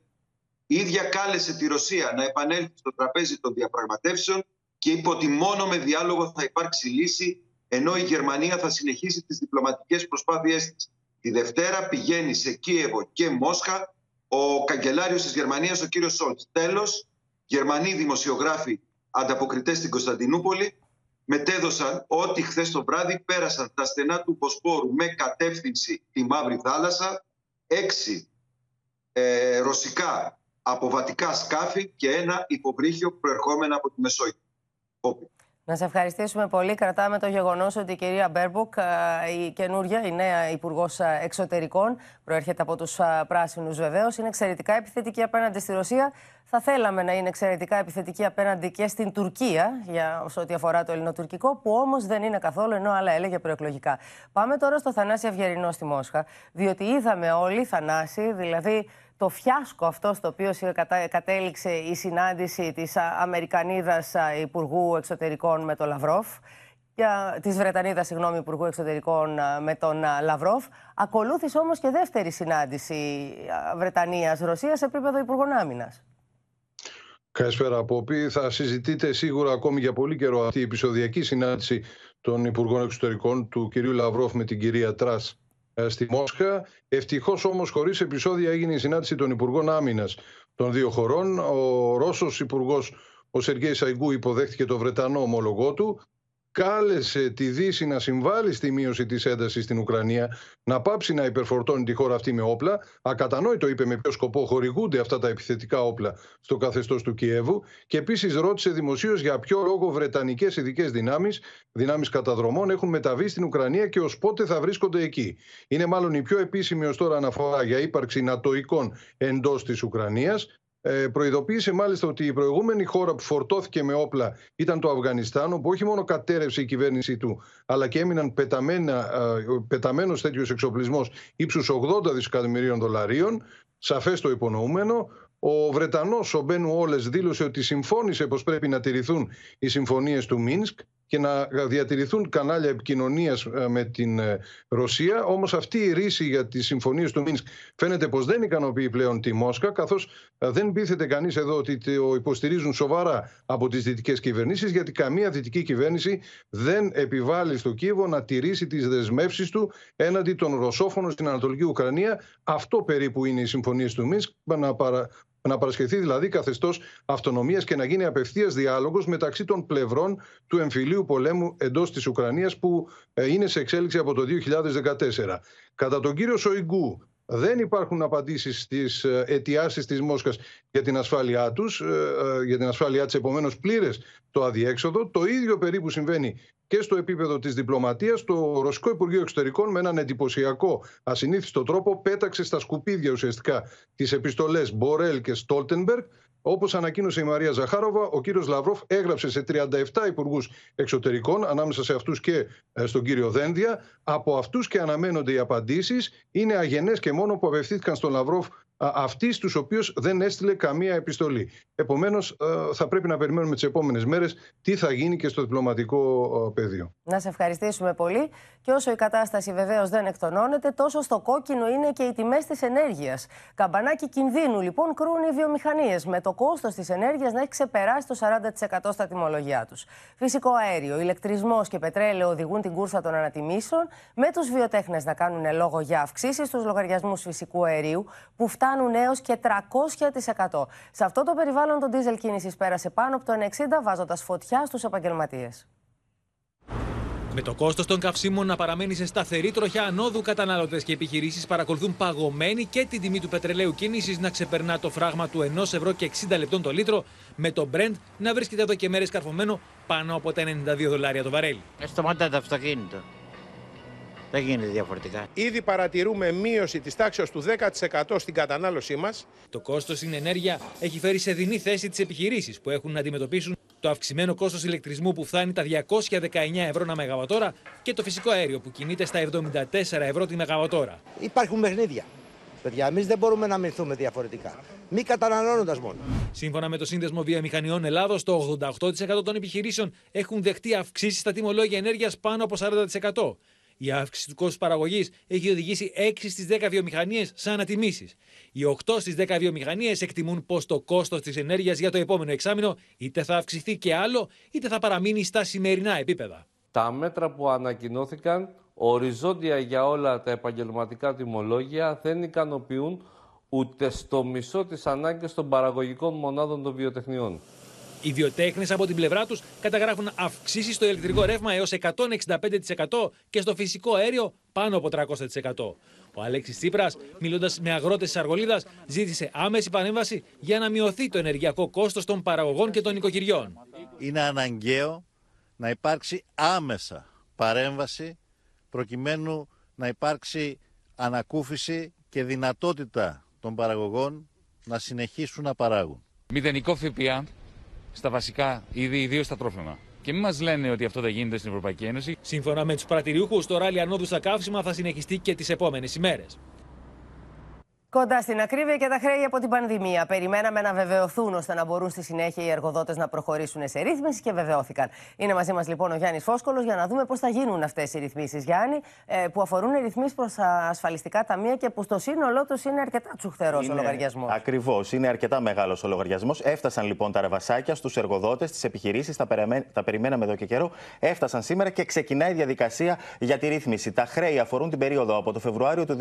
Η ίδια κάλεσε τη Ρωσία να επανέλθει στο τραπέζι των διαπραγματεύσεων και είπε ότι μόνο με διάλογο θα υπάρξει λύση, ενώ η Γερμανία θα συνεχίσει τις διπλωματικές προσπάθειές της. Τη Δευτέρα πηγαίνει σε Κίεβο και Μόσχα ο καγκελάριος της Γερμανίας, ο κύριος Σόλτς. Τέλος, Γερμανοί δημοσιογράφοι ανταποκριτές στην Κωνσταντινούπολη μετέδωσαν ότι χθες το βράδυ πέρασαν τα στενά του Ποσπόρου με κατεύθυνση τη Μαύρη Θάλασσα έξι ε, ρωσικά αποβατικά σκάφη και ένα υποβρύχιο προερχόμενα από τη Μεσόγειο. Να σε ευχαριστήσουμε πολύ. Κρατάμε το γεγονός ότι η κυρία Μπέρμποκ, η καινούρια, η νέα Υπουργός Εξωτερικών, προέρχεται από τους Πράσινους βεβαίως, είναι εξαιρετικά επιθετική απέναντι στη Ρωσία. Θα θέλαμε να είναι εξαιρετικά επιθετική απέναντι και στην Τουρκία, για ό,τι αφορά το ελληνοτουρκικό, που όμως δεν είναι καθόλου, ενώ άλλα έλεγε προεκλογικά. Πάμε τώρα στο Θανάση Αυγερινό στη Μόσχα, διότι είδαμε όλοι, Θανάση, δηλαδή το φιάσκο αυτό στο οποίο κατέληξε η συνάντηση της Αμερικανίδας Υπουργού Εξωτερικών με τον Λαυρόφ, της Βρετανίδας, συγγνώμη, Υπουργού Εξωτερικών με τον Λαυρόφ. Ακολούθησε όμως και δεύτερη συνάντηση Βρετανίας-Ρωσίας σε επίπεδο Υπουργών Άμυνας. Καλησπέρα, Πόπη. Θα συζητείτε σίγουρα ακόμη για πολύ καιρό αυτή η επεισοδιακή συνάντηση των Υπουργών Εξωτερικών του κυρίου Λαυρόφ με την κυρία Τρας ε, στη Μόσχα. Ευτυχώς όμως, χωρίς επεισόδια, έγινε η συνάντηση των Υπουργών Άμυνας των δύο χωρών. Ο Ρώσος Υπουργός, ο Σεργέη Σαϊγκού, υποδέχτηκε το Βρετανό ομολογό του κάλεσε τη Δύση να συμβάλλει στη μείωση της έντασης στην Ουκρανία, να πάψει να υπερφορτώνει τη χώρα αυτή με όπλα. Ακατανόητο είπε με ποιο σκοπό χορηγούνται αυτά τα επιθετικά όπλα στο καθεστώς του Κιέβου. Και επίσης ρώτησε δημοσίως για ποιο λόγο βρετανικές ειδικές δυνάμεις, δυνάμεις καταδρομών, έχουν μεταβεί στην Ουκρανία και ως πότε θα βρίσκονται εκεί. Είναι μάλλον η πιο επίσημη ως τώρα αναφορά για ύπαρξη νατοικών εντός της Ουκρανίας. Ε, προειδοποίησε μάλιστα ότι η προηγούμενη χώρα που φορτώθηκε με όπλα ήταν το Αφγανιστάν, όπου όχι μόνο κατέρευσε η κυβέρνησή του, αλλά και έμειναν πεταμένος τέτοιος εξοπλισμός ύψους 80 δισεκατομμυρίων δολαρίων. σαφές το υπονοούμενο. Ο Βρετανός, ο Μπένου Όλες, δήλωσε ότι συμφώνησε πως πρέπει να τηρηθούν οι συμφωνίες του Μίνσκ και να διατηρηθούν κανάλια επικοινωνίας ε, με την ε, Ρωσία. Όμως αυτή η ρίση για τις συμφωνίες του Μίνσκ φαίνεται πως δεν ικανοποιεί πλέον τη Μόσχα, καθώς ε, δεν πείθεται κανείς εδώ ότι το υποστηρίζουν σοβαρά από τις δυτικές κυβερνήσεις, γιατί καμία δυτική κυβέρνηση δεν επιβάλλει στο Κίεβο να τηρήσει τις δεσμεύσεις του έναντι των Ρωσόφωνων στην Ανατολική Ουκρανία. Αυτό περίπου είναι οι συμφωνίες του Μίνσκ, να παρα να παρασχεθεί δηλαδή καθεστώς αυτονομίας και να γίνει απευθείας διάλογος μεταξύ των πλευρών του εμφυλίου πολέμου εντός της Ουκρανίας που ε, είναι σε εξέλιξη από το 2014. Κατά τον κύριο Σοϊγκού, δεν υπάρχουν απαντήσεις στις ε, αιτιάσεις της Μόσχας για την ασφάλειά τους, ε, για την ασφάλειά της επομένως πλήρες το αδιέξοδο. Το ίδιο περίπου συμβαίνει και στο επίπεδο της διπλωματίας, το Ρωσικό Υπουργείο Εξωτερικών με έναν εντυπωσιακό ασυνήθιστο τρόπο πέταξε στα σκουπίδια ουσιαστικά τις επιστολές Μπορέλ και Στόλτενμπεργκ Όπως ανακοίνωσε η Μαρία Ζαχάροβα, ο κύριος Λαυρόφ έγραψε σε 37 υπουργούς εξωτερικών, ανάμεσα σε αυτούς και ε, στον κύριο Δένδια. Από αυτούς και αναμένονται οι απαντήσεις. Είναι αγενές και μόνο που απευθύνθηκαν στον Λαυρόφ αυτής στου οποίους δεν έστειλε καμία επιστολή. Επομένως, ε, θα πρέπει να περιμένουμε τις επόμενες μέρες τι θα γίνει και στο διπλωματικό ε, πεδίο. Να σε ευχαριστήσουμε πολύ. Και όσο η κατάσταση βεβαίως δεν εκτονώνεται, τόσο στο κόκκινο είναι και οι τιμές της ενέργειας. Καμπανάκι κινδύνου λοιπόν κρούν οι βιομηχανίες, με το κόστος της ενέργειας να έχει ξεπεράσει το 40% στα τιμολογιά τους. Φυσικό αέριο, ηλεκτρισμός και πετρέλαιο οδηγούν την κούρσα των ανατιμήσεων, με τους βιοτέχνες να κάνουν λόγο για αυξήσεις στους λογαριασμούς φυσικού αερίου, που φτάνουν φτάνουν έως και 300%. Σε αυτό το περιβάλλον το ντίζελ κίνησης πέρασε πάνω από το 90 βάζοντας φωτιά στους επαγγελματίες. Με το κόστος των καυσίμων να παραμένει σε σταθερή τροχιά ανόδου, καταναλωτές και επιχειρήσεις παρακολουθούν παγωμένη και την τιμή του πετρελαίου κίνησης να ξεπερνά το φράγμα του 1 ευρώ και 60 λεπτών το λίτρο, με το Brent να βρίσκεται εδώ και μέρες καρφωμένο πάνω από τα 92 δολάρια το βαρέλι. Σταματά το αυτοκίνητο. Δεν γίνεται διαφορετικά. Ήδη παρατηρούμε μείωση της τάξης του 10% στην κατανάλωσή μας. Το κόστος στην ενέργεια έχει φέρει σε δινή θέση τις επιχειρήσεις που έχουν να αντιμετωπίσουν το αυξημένο κόστος ηλεκτρισμού που φτάνει τα 219 ευρώ ένα μεγαβατόρα και το φυσικό αέριο που κινείται στα 74 ευρώ τη μεγαβατόρα. Υπάρχουν παιχνίδια. Παιδιά, εμείς δεν μπορούμε να μυθούμε διαφορετικά. Μη καταναλώνοντας μόνο. Σύμφωνα με το Σύνδεσμο Βιομηχανιών Ελλάδος, το 88% των επιχειρήσεων έχουν δεχτεί αυξήσεις στα τιμολόγια ενέργειας πάνω από 40%. Η αύξηση του κόστους παραγωγής έχει οδηγήσει 6 στις 10 βιομηχανίες σε ανατιμήσεις. Οι 8 στις 10 βιομηχανίες εκτιμούν πως το κόστος της ενέργειας για το επόμενο εξάμεινο είτε θα αυξηθεί και άλλο, είτε θα παραμείνει στα σημερινά επίπεδα. Τα μέτρα που ανακοινώθηκαν οριζόντια για όλα τα επαγγελματικά τιμολόγια δεν ικανοποιούν ούτε στο μισό της ανάγκης των παραγωγικών μονάδων των βιοτεχνιών. Οι βιοτέχνες από την πλευρά τους καταγράφουν αυξήσεις στο ηλεκτρικό ρεύμα έως 165% και στο φυσικό αέριο πάνω από 300%. Ο Αλέξης Τσίπρας, μιλώντας με αγρότες της Αργολίδας, ζήτησε άμεση παρέμβαση για να μειωθεί το ενεργειακό κόστος των παραγωγών και των οικοκυριών. Είναι αναγκαίο να υπάρξει άμεσα παρέμβαση προκειμένου να υπάρξει ανακούφιση και δυνατότητα των παραγωγών να συνεχίσουν να παράγουν. Μηδενικό ΦΠΑ στα βασικά είδη, ιδίως στα τρόφιμα. Και μην μας λένε ότι αυτό δεν γίνεται στην Ευρωπαϊκή Ένωση. Σύμφωνα με τους παρατηρούχου, το ράλι ανόδου στα καύσιμα θα συνεχιστεί και τις επόμενες ημέρες. Κοντά στην ακρίβεια και τα χρέη από την πανδημία. Περιμέναμε να βεβαιωθούν ώστε να μπορούν στη συνέχεια οι εργοδότες να προχωρήσουν σε ρύθμιση και βεβαιώθηκαν. Είναι μαζί μας λοιπόν ο Γιάννης Φόσκολος για να δούμε πώς θα γίνουν αυτές οι ρυθμίσεις, Γιάννη, ε, που αφορούν ρυθμίσεις προς ασφαλιστικά ταμεία και που στο σύνολό τους είναι αρκετά τσουχτερό ο λογαριασμός. Ακριβώς. Είναι αρκετά μεγάλος ο λογαριασμός. Έφτασαν λοιπόν τα ρεβασάκια στους εργοδότες, στι επιχειρήσεις. Τα, τα περιμέναμε εδώ και καιρό. Έφτασαν σήμερα και ξεκινάει η διαδικασία για τη ρύθμιση. Τα χρέη αφορούν την περίοδο από το Φεβρουάριο του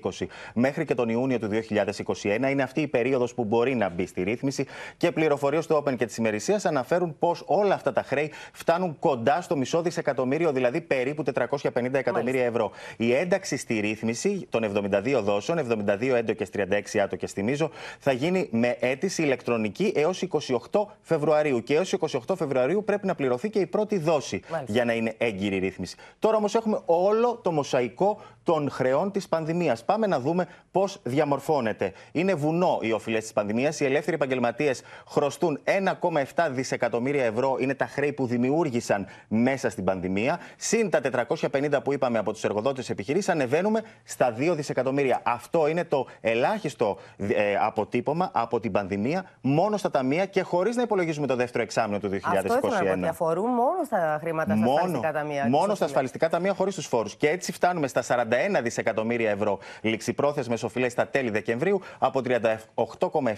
2020 μέχρι και τον Ιούνιο Ιούνιο του 2021. Είναι αυτή η περίοδος που μπορεί να μπει στη ρύθμιση και πληροφορίες του Open και της ημερησίας αναφέρουν πως όλα αυτά τα χρέη φτάνουν κοντά στο μισό δισεκατομμύριο, δηλαδή περίπου 450 εκατομμύρια ευρώ. Η ένταξη στη ρύθμιση των 72 δόσεων, 72 έντοκε, 36 άτοκε, θυμίζω, θα γίνει με αίτηση ηλεκτρονική έως 28 Φεβρουαρίου. Και έως 28 Φεβρουαρίου πρέπει να πληρωθεί και η πρώτη δόση για να είναι έγκυρη ρύθμιση. Τώρα όμως έχουμε όλο το μοσαϊκό των χρεών της πανδημίας. Πάμε να δούμε πώς διαμορφώνεται. Είναι βουνό οι οφειλές της πανδημίας. Οι ελεύθεροι επαγγελματίες χρωστούν 1,7 δισεκατομμύρια ευρώ. Είναι τα χρέη που δημιούργησαν μέσα στην πανδημία. Συν τα 450 που είπαμε από τους εργοδότες επιχειρήσεις, ανεβαίνουμε στα 2 δισεκατομμύρια. Αυτό είναι το ελάχιστο ε, αποτύπωμα από την πανδημία μόνο στα ταμεία και χωρίς να υπολογίζουμε το δεύτερο εξάμεινο του 2021. Αυτό ήθελα να πω ότι αφορούν μόνο στα χρήματα στα ασφαλιστικά ταμεία. Μόνο στα ασφαλιστικά ταμεία χωρίς τους φόρους. Και έτσι φτάνουμε στα 41 δισεκατομμύρια ευρώ ληξιπρόθεσμες οφειλές στα τέλη Δεκεμβρίου από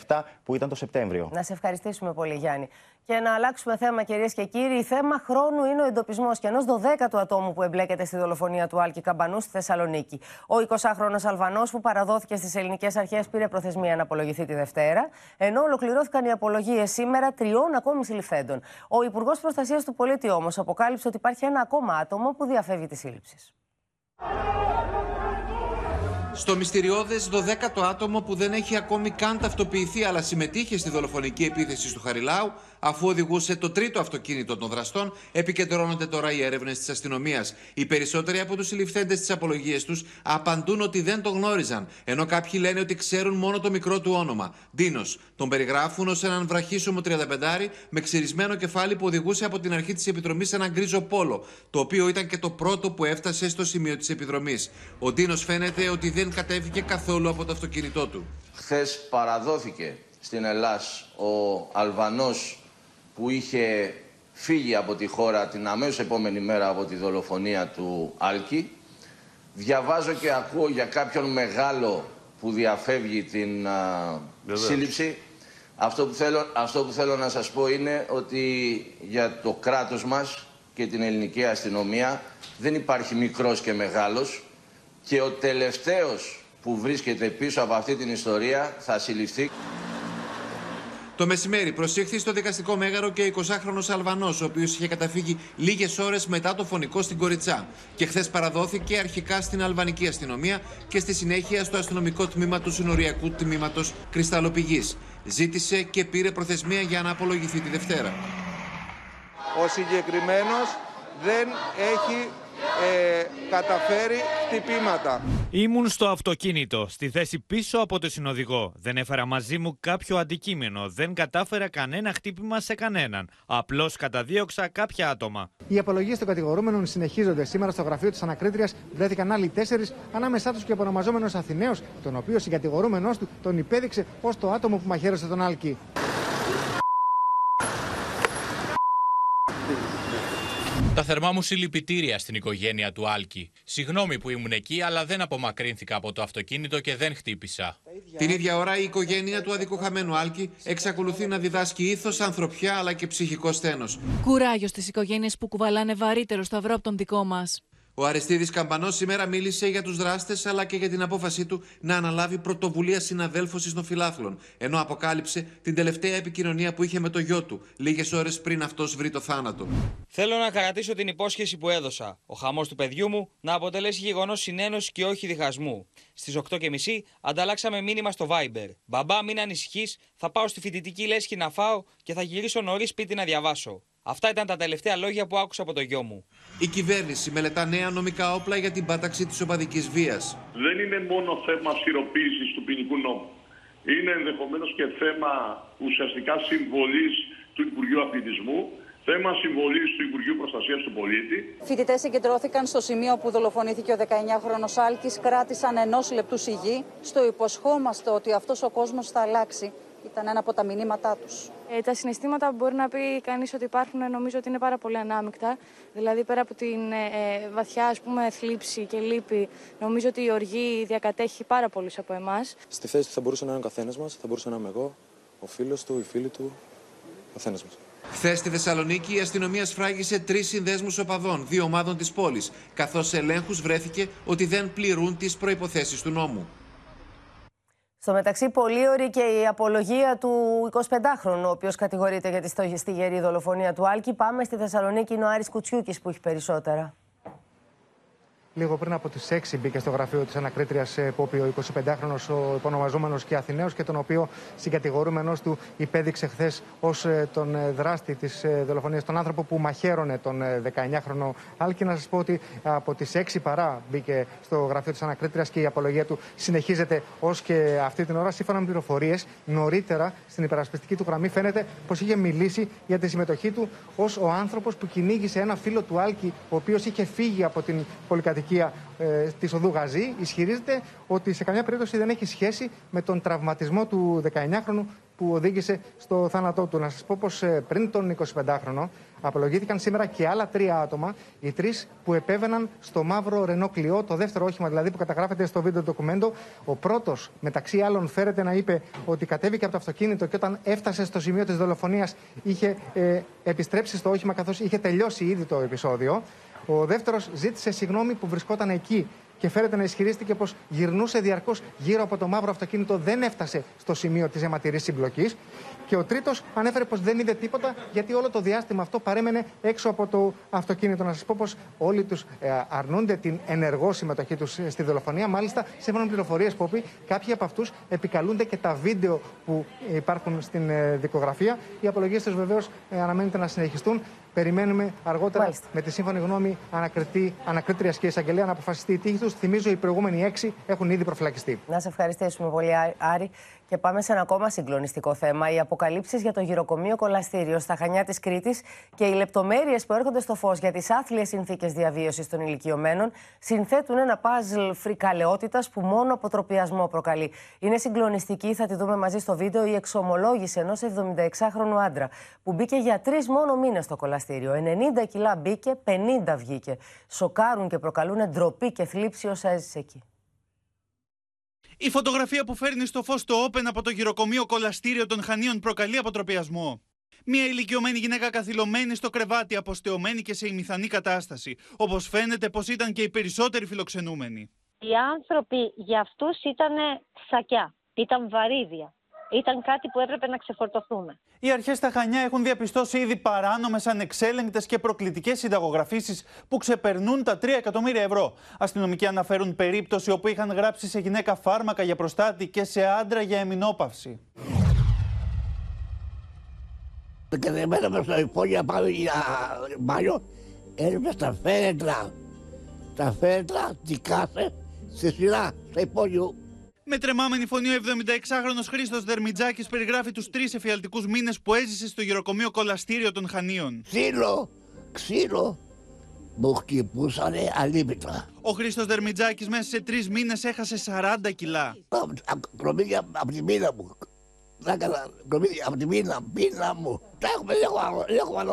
38,7 που ήταν το Σεπτέμβριο. Να σε ευχαριστήσουμε πολύ, Γιάννη. Και να αλλάξουμε θέμα, κυρίες και κύριοι. Θέμα χρόνου είναι ο εντοπισμός και ενός 12ου ατόμου που εμπλέκεται στη δολοφονία του Άλκη Καμπανού στη Θεσσαλονίκη. Ο 20χρονο Αλβανός που παραδόθηκε στις ελληνικές αρχές πήρε προθεσμία να απολογηθεί τη Δευτέρα, ενώ ολοκληρώθηκαν οι απολογίες σήμερα τριών ακόμη συλληφθέντων. Ο Υπουργός Προστασίας του Πολίτη όμως αποκάλυψε ότι υπάρχει ένα ακόμα άτομο που διαφεύγει της σύλληψης. Στο μυστηριώδες 12ο άτομο που δεν έχει ακόμη καν ταυτοποιηθεί αλλά συμμετείχε στη δολοφονική επίθεση του Χαριλάου, αφού οδηγούσε το τρίτο αυτοκίνητο των δραστών, επικεντρώνονται τώρα οι έρευνες της αστυνομίας. Οι περισσότεροι από τους συλληφθέντες στι απολογίε τους απαντούν ότι δεν τον γνώριζαν, ενώ κάποιοι λένε ότι ξέρουν μόνο το μικρό του όνομα. Ντίνος. Τον περιγράφουν ως έναν βραχίσωμο 35 με ξυρισμένο κεφάλι που οδηγούσε από την αρχή της επιδρομή σε έναν γκρίζο πόλο, το οποίο ήταν και το πρώτο που έφτασε στο σημείο της επιδρομή. Ο Ντίνος φαίνεται ότι δεν κατέβηκε καθόλου από το αυτοκίνητό του. Χθες παραδόθηκε στην Ελλάς ο Αλβανός που είχε φύγει από τη χώρα την αμέσως επόμενη μέρα από τη δολοφονία του Άλκη. Διαβάζω και ακούω για κάποιον μεγάλο που διαφεύγει την α, σύλληψη. Αυτό που, θέλω, αυτό που θέλω να σας πω είναι ότι για το κράτος μας και την ελληνική αστυνομία δεν υπάρχει μικρός και μεγάλος και ο τελευταίος που βρίσκεται πίσω από αυτή την ιστορία θα συλληφθεί. Το μεσημέρι προσήχθη στο δικαστικό μέγαρο και 20χρονο Αλβανός, ο οποίος είχε καταφύγει λίγες ώρες μετά το φωνικό στην Κοριτσά. Και χθες παραδόθηκε αρχικά στην αλβανική αστυνομία και στη συνέχεια στο αστυνομικό τμήμα του συνοριακού τμήματος Κρυσταλλοπηγής. Ζήτησε και πήρε προθεσμία για να απολογηθεί τη Δευτέρα. Ο συγκεκριμένος δεν έχει ε, καταφέρει χτυπήματα. Ήμουν στο αυτοκίνητο, στη θέση πίσω από το συνοδηγό. Δεν έφερα μαζί μου κάποιο αντικείμενο. Δεν κατάφερα κανένα χτύπημα σε κανέναν. Απλώς καταδίωξα κάποια άτομα. Οι απολογίες των κατηγορούμενων συνεχίζονται. Σήμερα στο γραφείο της Ανακρίτριας βρέθηκαν άλλοι τέσσερις, ανάμεσά τους και ο επωνομαζόμενο Αθηναίος, τον οποίο συγκατηγορούμενο του τον υπέδειξε ως το άτομο που μαχαίρωσε τον Άλκη. Τα θερμά μου συλληπιτήρια στην οικογένεια του Άλκη. Συγγνώμη που ήμουν εκεί, αλλά δεν απομακρύνθηκα από το αυτοκίνητο και δεν χτύπησα. Την ίδια ώρα η οικογένεια του αδικοχαμένου Άλκη εξακολουθεί να διδάσκει ήθος, ανθρωπιά αλλά και ψυχικό στένος. Κουράγιος στις οικογένειες που κουβαλάνε βαρύτερο σταυρό από τον δικό μας. Ο Αριστίδης Καμπανός σήμερα μίλησε για τους δράστες αλλά και για την απόφασή του να αναλάβει πρωτοβουλία συναδέλφωσης των φιλάθλων, ενώ αποκάλυψε την τελευταία επικοινωνία που είχε με το γιο του, λίγες ώρες πριν αυτός βρει το θάνατο. Θέλω να κρατήσω την υπόσχεση που έδωσα. Ο χαμός του παιδιού μου να αποτελέσει γεγονός συνένωση και όχι διχασμού. Στις 8.30 ανταλλάξαμε μήνυμα στο Viber. Μπαμπά, μην ανησυχείς, θα πάω στη φοιτητική λέσχη να φάω και θα γυρίσω νωρίς σπίτι να διαβάσω. Αυτά ήταν τα τελευταία λόγια που άκουσα από το γιο μου. Η κυβέρνηση μελετά νέα νομικά όπλα για την πάταξη της οπαδικής βίας. Δεν είναι μόνο θέμα αυστηροποίηση του ποινικού νόμου. Είναι ενδεχομένως και θέμα ουσιαστικά συμβολής του Υπουργείου Αθλητισμού, θέμα συμβολής του Υπουργείου Προστασίας του Πολίτη. Φοιτητές συγκεντρώθηκαν στο σημείο που δολοφονήθηκε ο 19χρονο Άλκης, κράτησαν ενός λεπτού σιγή. Στο υποσχόμαστε ότι αυτός ο κόσμος θα αλλάξει. Ήταν ένα από τα μηνύματά τους. Ε, τα συναισθήματα που μπορεί να πει κανείς ότι υπάρχουν νομίζω ότι είναι πάρα πολύ ανάμεικτα. Δηλαδή πέρα από την ε, βαθιά ας πούμε, θλίψη και λύπη νομίζω ότι η οργή διακατέχει πάρα πολλούς από εμάς. Στη θέση του θα μπορούσε να είναι ο καθένας μας, θα μπορούσε να είμαι εγώ, ο φίλος του, η φίλη του, ο καθένας μας. Χθες στη Θεσσαλονίκη η αστυνομία σφράγισε τρεις συνδέσμους οπαδών δύο ομάδων της πόλης, καθώς σε ελέγχους βρέθηκε ότι δεν πληρούν τις προποθέσει του νόμου. Στο μεταξύ, πολύ ωραία και η απολογία του 25χρονου, ο οποίος κατηγορείται για τη στιγερή δολοφονία του Άλκη. Πάμε στη Θεσσαλονίκη, είναι ο Άρης Κουτσιούκης που έχει περισσότερα. Λίγο πριν από τις 6 μπήκε στο γραφείο της ανακρίτριας Πόπη ο 25χρονο ο υπονομαζόμενος και Αθηναίος και τον οποίο συγκατηγορούμενο του υπέδειξε χθες ως τον δράστη της δολοφονίας, τον άνθρωπο που μαχαίρωνε τον 19χρονο Άλκη. Να σας πω ότι από τις 6 παρά μπήκε στο γραφείο της ανακρίτριας και η απολογία του συνεχίζεται ως και αυτή την ώρα. Σύμφωνα με πληροφορίες, νωρίτερα στην υπερασπιστική του γραμμή φαίνεται πως είχε μιλήσει για τη συμμετοχή του ως ο άνθρωπος που κυνήγησε ένα φίλο του Άλκη, ο οποίος είχε φύγει από την πολυκατοικία ε, της οδού Γαζή. Ισχυρίζεται ότι σε καμιά περίπτωση δεν έχει σχέση με τον τραυματισμό του 19χρονου που οδήγησε στο θάνατό του. Να σας πω πως πριν τον 25χρονο απολογήθηκαν σήμερα και άλλα τρία άτομα, οι τρεις που επέβαιναν στο μαύρο Ρενό Κλειό, το δεύτερο όχημα δηλαδή που καταγράφεται στο βίντεο ντοκουμέντο. Ο πρώτος, μεταξύ άλλων, φέρεται να είπε ότι κατέβηκε από το αυτοκίνητο και όταν έφτασε στο σημείο της δολοφονίας είχε ε, επιστρέψει στο όχημα καθώς είχε τελειώσει ήδη το επεισόδιο. Ο δεύτερος ζήτησε συγγνώμη που βρισκόταν εκεί και φέρεται να ισχυρίστηκε πως γυρνούσε διαρκώς γύρω από το μαύρο αυτοκίνητο, δεν έφτασε στο σημείο της αιματηρής συμπλοκής. Και ο τρίτος ανέφερε πως δεν είδε τίποτα γιατί όλο το διάστημα αυτό παρέμενε έξω από το αυτοκίνητο. Να σας πω πως όλοι τους ε, αρνούνται την ενεργό συμμετοχή τους στη δολοφονία. Μάλιστα, σύμφωνα με πληροφορίες που πει, κάποιοι από αυτούς επικαλούνται και τα βίντεο που υπάρχουν στην ε, δικογραφία. Οι απολογίες τους βεβαίως ε, αναμένεται να συνεχιστούν. Περιμένουμε αργότερα Μάλιστα. με τη σύμφωνη γνώμη ανακρίτρια και εισαγγελέα να αποφασιστεί η τύχη τους. Θυμίζω οι προηγούμενοι έξι έχουν ήδη προφυλακιστεί. Να σε ευχαριστήσουμε πολύ, Άρη. Και πάμε σε ένα ακόμα συγκλονιστικό θέμα. Οι αποκαλύψεις για το γυροκομείο κολαστήριο στα Χανιά της Κρήτης και οι λεπτομέρειες που έρχονται στο φως για τις άθλιες συνθήκες διαβίωσης των ηλικιωμένων συνθέτουν ένα παζλ φρικαλαιότητας που μόνο αποτροπιασμό προκαλεί. Είναι συγκλονιστική, θα τη δούμε μαζί στο βίντεο, η εξομολόγηση ενός 76χρονου άντρα που μπήκε για τρεις μόνο μήνες στο κολαστήριο. 90 κιλά μπήκε, 50 βγήκε. Σοκάρουν και προκαλούν ντροπή και θλίψη όσα έζησε εκεί. Η φωτογραφία που φέρνει στο φως το Open από το γυροκομείο κολαστήριο των Χανίων προκαλεί αποτροπιασμό. Μια ηλικιωμένη γυναίκα καθυλωμένη στο κρεβάτι, αποστεωμένη και σε ημιθανή κατάσταση. Όπως φαίνεται πως ήταν και οι περισσότεροι φιλοξενούμενοι. Οι άνθρωποι για αυτούς ήταν σακιά, ήταν βαρύδια ήταν κάτι που έπρεπε να ξεφορτωθούμε. Οι αρχές στα Χανιά έχουν διαπιστώσει ήδη παράνομες, ανεξέλεγκτες και προκλητικές συνταγογραφήσει που ξεπερνούν τα 3 εκατομμύρια ευρώ. Αστυνομικοί αναφέρουν περίπτωση όπου είχαν γράψει σε γυναίκα φάρμακα για προστάτη και σε άντρα για εμεινόπαυση. Κατεμέναμε στο υπόγειο πάνω για μπάνιο, έρευε στα φέρετρα. Τα φέρετρα, τι κάθε, στη σειρά, στο υπόγειο με τρεμάμενη φωνή, ο 76χρονο Χρήστος Δερμιτζάκης περιγράφει τους τρεις εφιαλτικούς μήνες που έζησε στο γεροκομείο κολαστήριο των Χανίων. Ξύλο, ξύλο. Μου χτυπούσανε αλίμητρα. Ο Χρήστος Δερμιτζάκης μέσα σε τρεις μήνες έχασε 40 κιλά. Προμήθεια από τη μήνα μου. Θα έκανα από τη μήνα, μήνα μου. Τα έχουμε λίγο άλλο,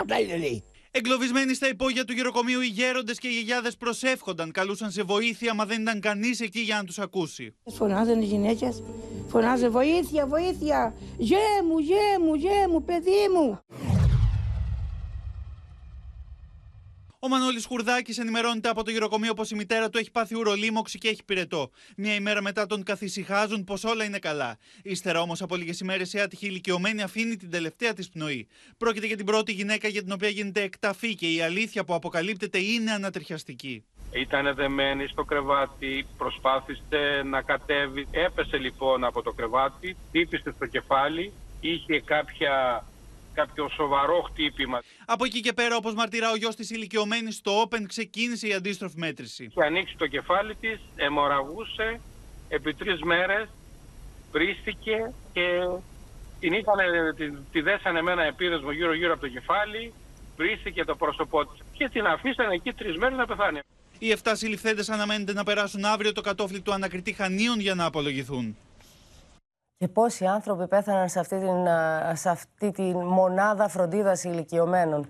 αυτά είναι λέει. Εγκλωβισμένοι στα υπόγεια του γεροκομείου, οι γέροντες και οι γιαγιάδες προσεύχονταν, καλούσαν σε βοήθεια, μα δεν ήταν κανείς εκεί για να τους ακούσει. Φωνάζαν οι γυναίκες, φωνάζαν βοήθεια, βοήθεια. Γε μου, γε μου, γε μου, παιδί μου. Ο Μανώλης Χουρδάκης ενημερώνεται από το γυροκομείο πως η μητέρα του έχει πάθει ουρολίμωξη και έχει πυρετό. Μία ημέρα μετά τον καθησυχάζουν πως όλα είναι καλά. Ύστερα όμως από λίγες ημέρες η άτυχη ηλικιωμένη αφήνει την τελευταία της πνοή. Πρόκειται για την πρώτη γυναίκα για την οποία γίνεται εκταφή και η αλήθεια που αποκαλύπτεται είναι ανατριχιαστική. Ήταν δεμένη στο κρεβάτι, προσπάθησε να κατέβει. Έπεσε λοιπόν από το κρεβάτι, τύπησε στο κεφάλι, είχε κάποια κάποιο σοβαρό χτύπημα. Από εκεί και πέρα, όπως μαρτυρά ο γιος της ηλικιωμένης, στο Open ξεκίνησε η αντίστροφη μέτρηση. Είχε ανοίξει το κεφάλι της, αιμορραγούσε επί τρεις μέρες, πρίστηκε και την είχαν, τη, τη δέσανε με ένα επίδεσμο γύρω-γύρω από το κεφάλι, πρίστηκε το πρόσωπό της και την αφήσανε εκεί τρεις μέρες να πεθάνει. Οι 7 συλληφθέντες αναμένεται να περάσουν αύριο το κατόφλι του ανακριτή Χανίων για να απολογηθούν. Και πόσοι άνθρωποι πέθαναν σε αυτή την, σε αυτή την μονάδα φροντίδας ηλικιωμένων.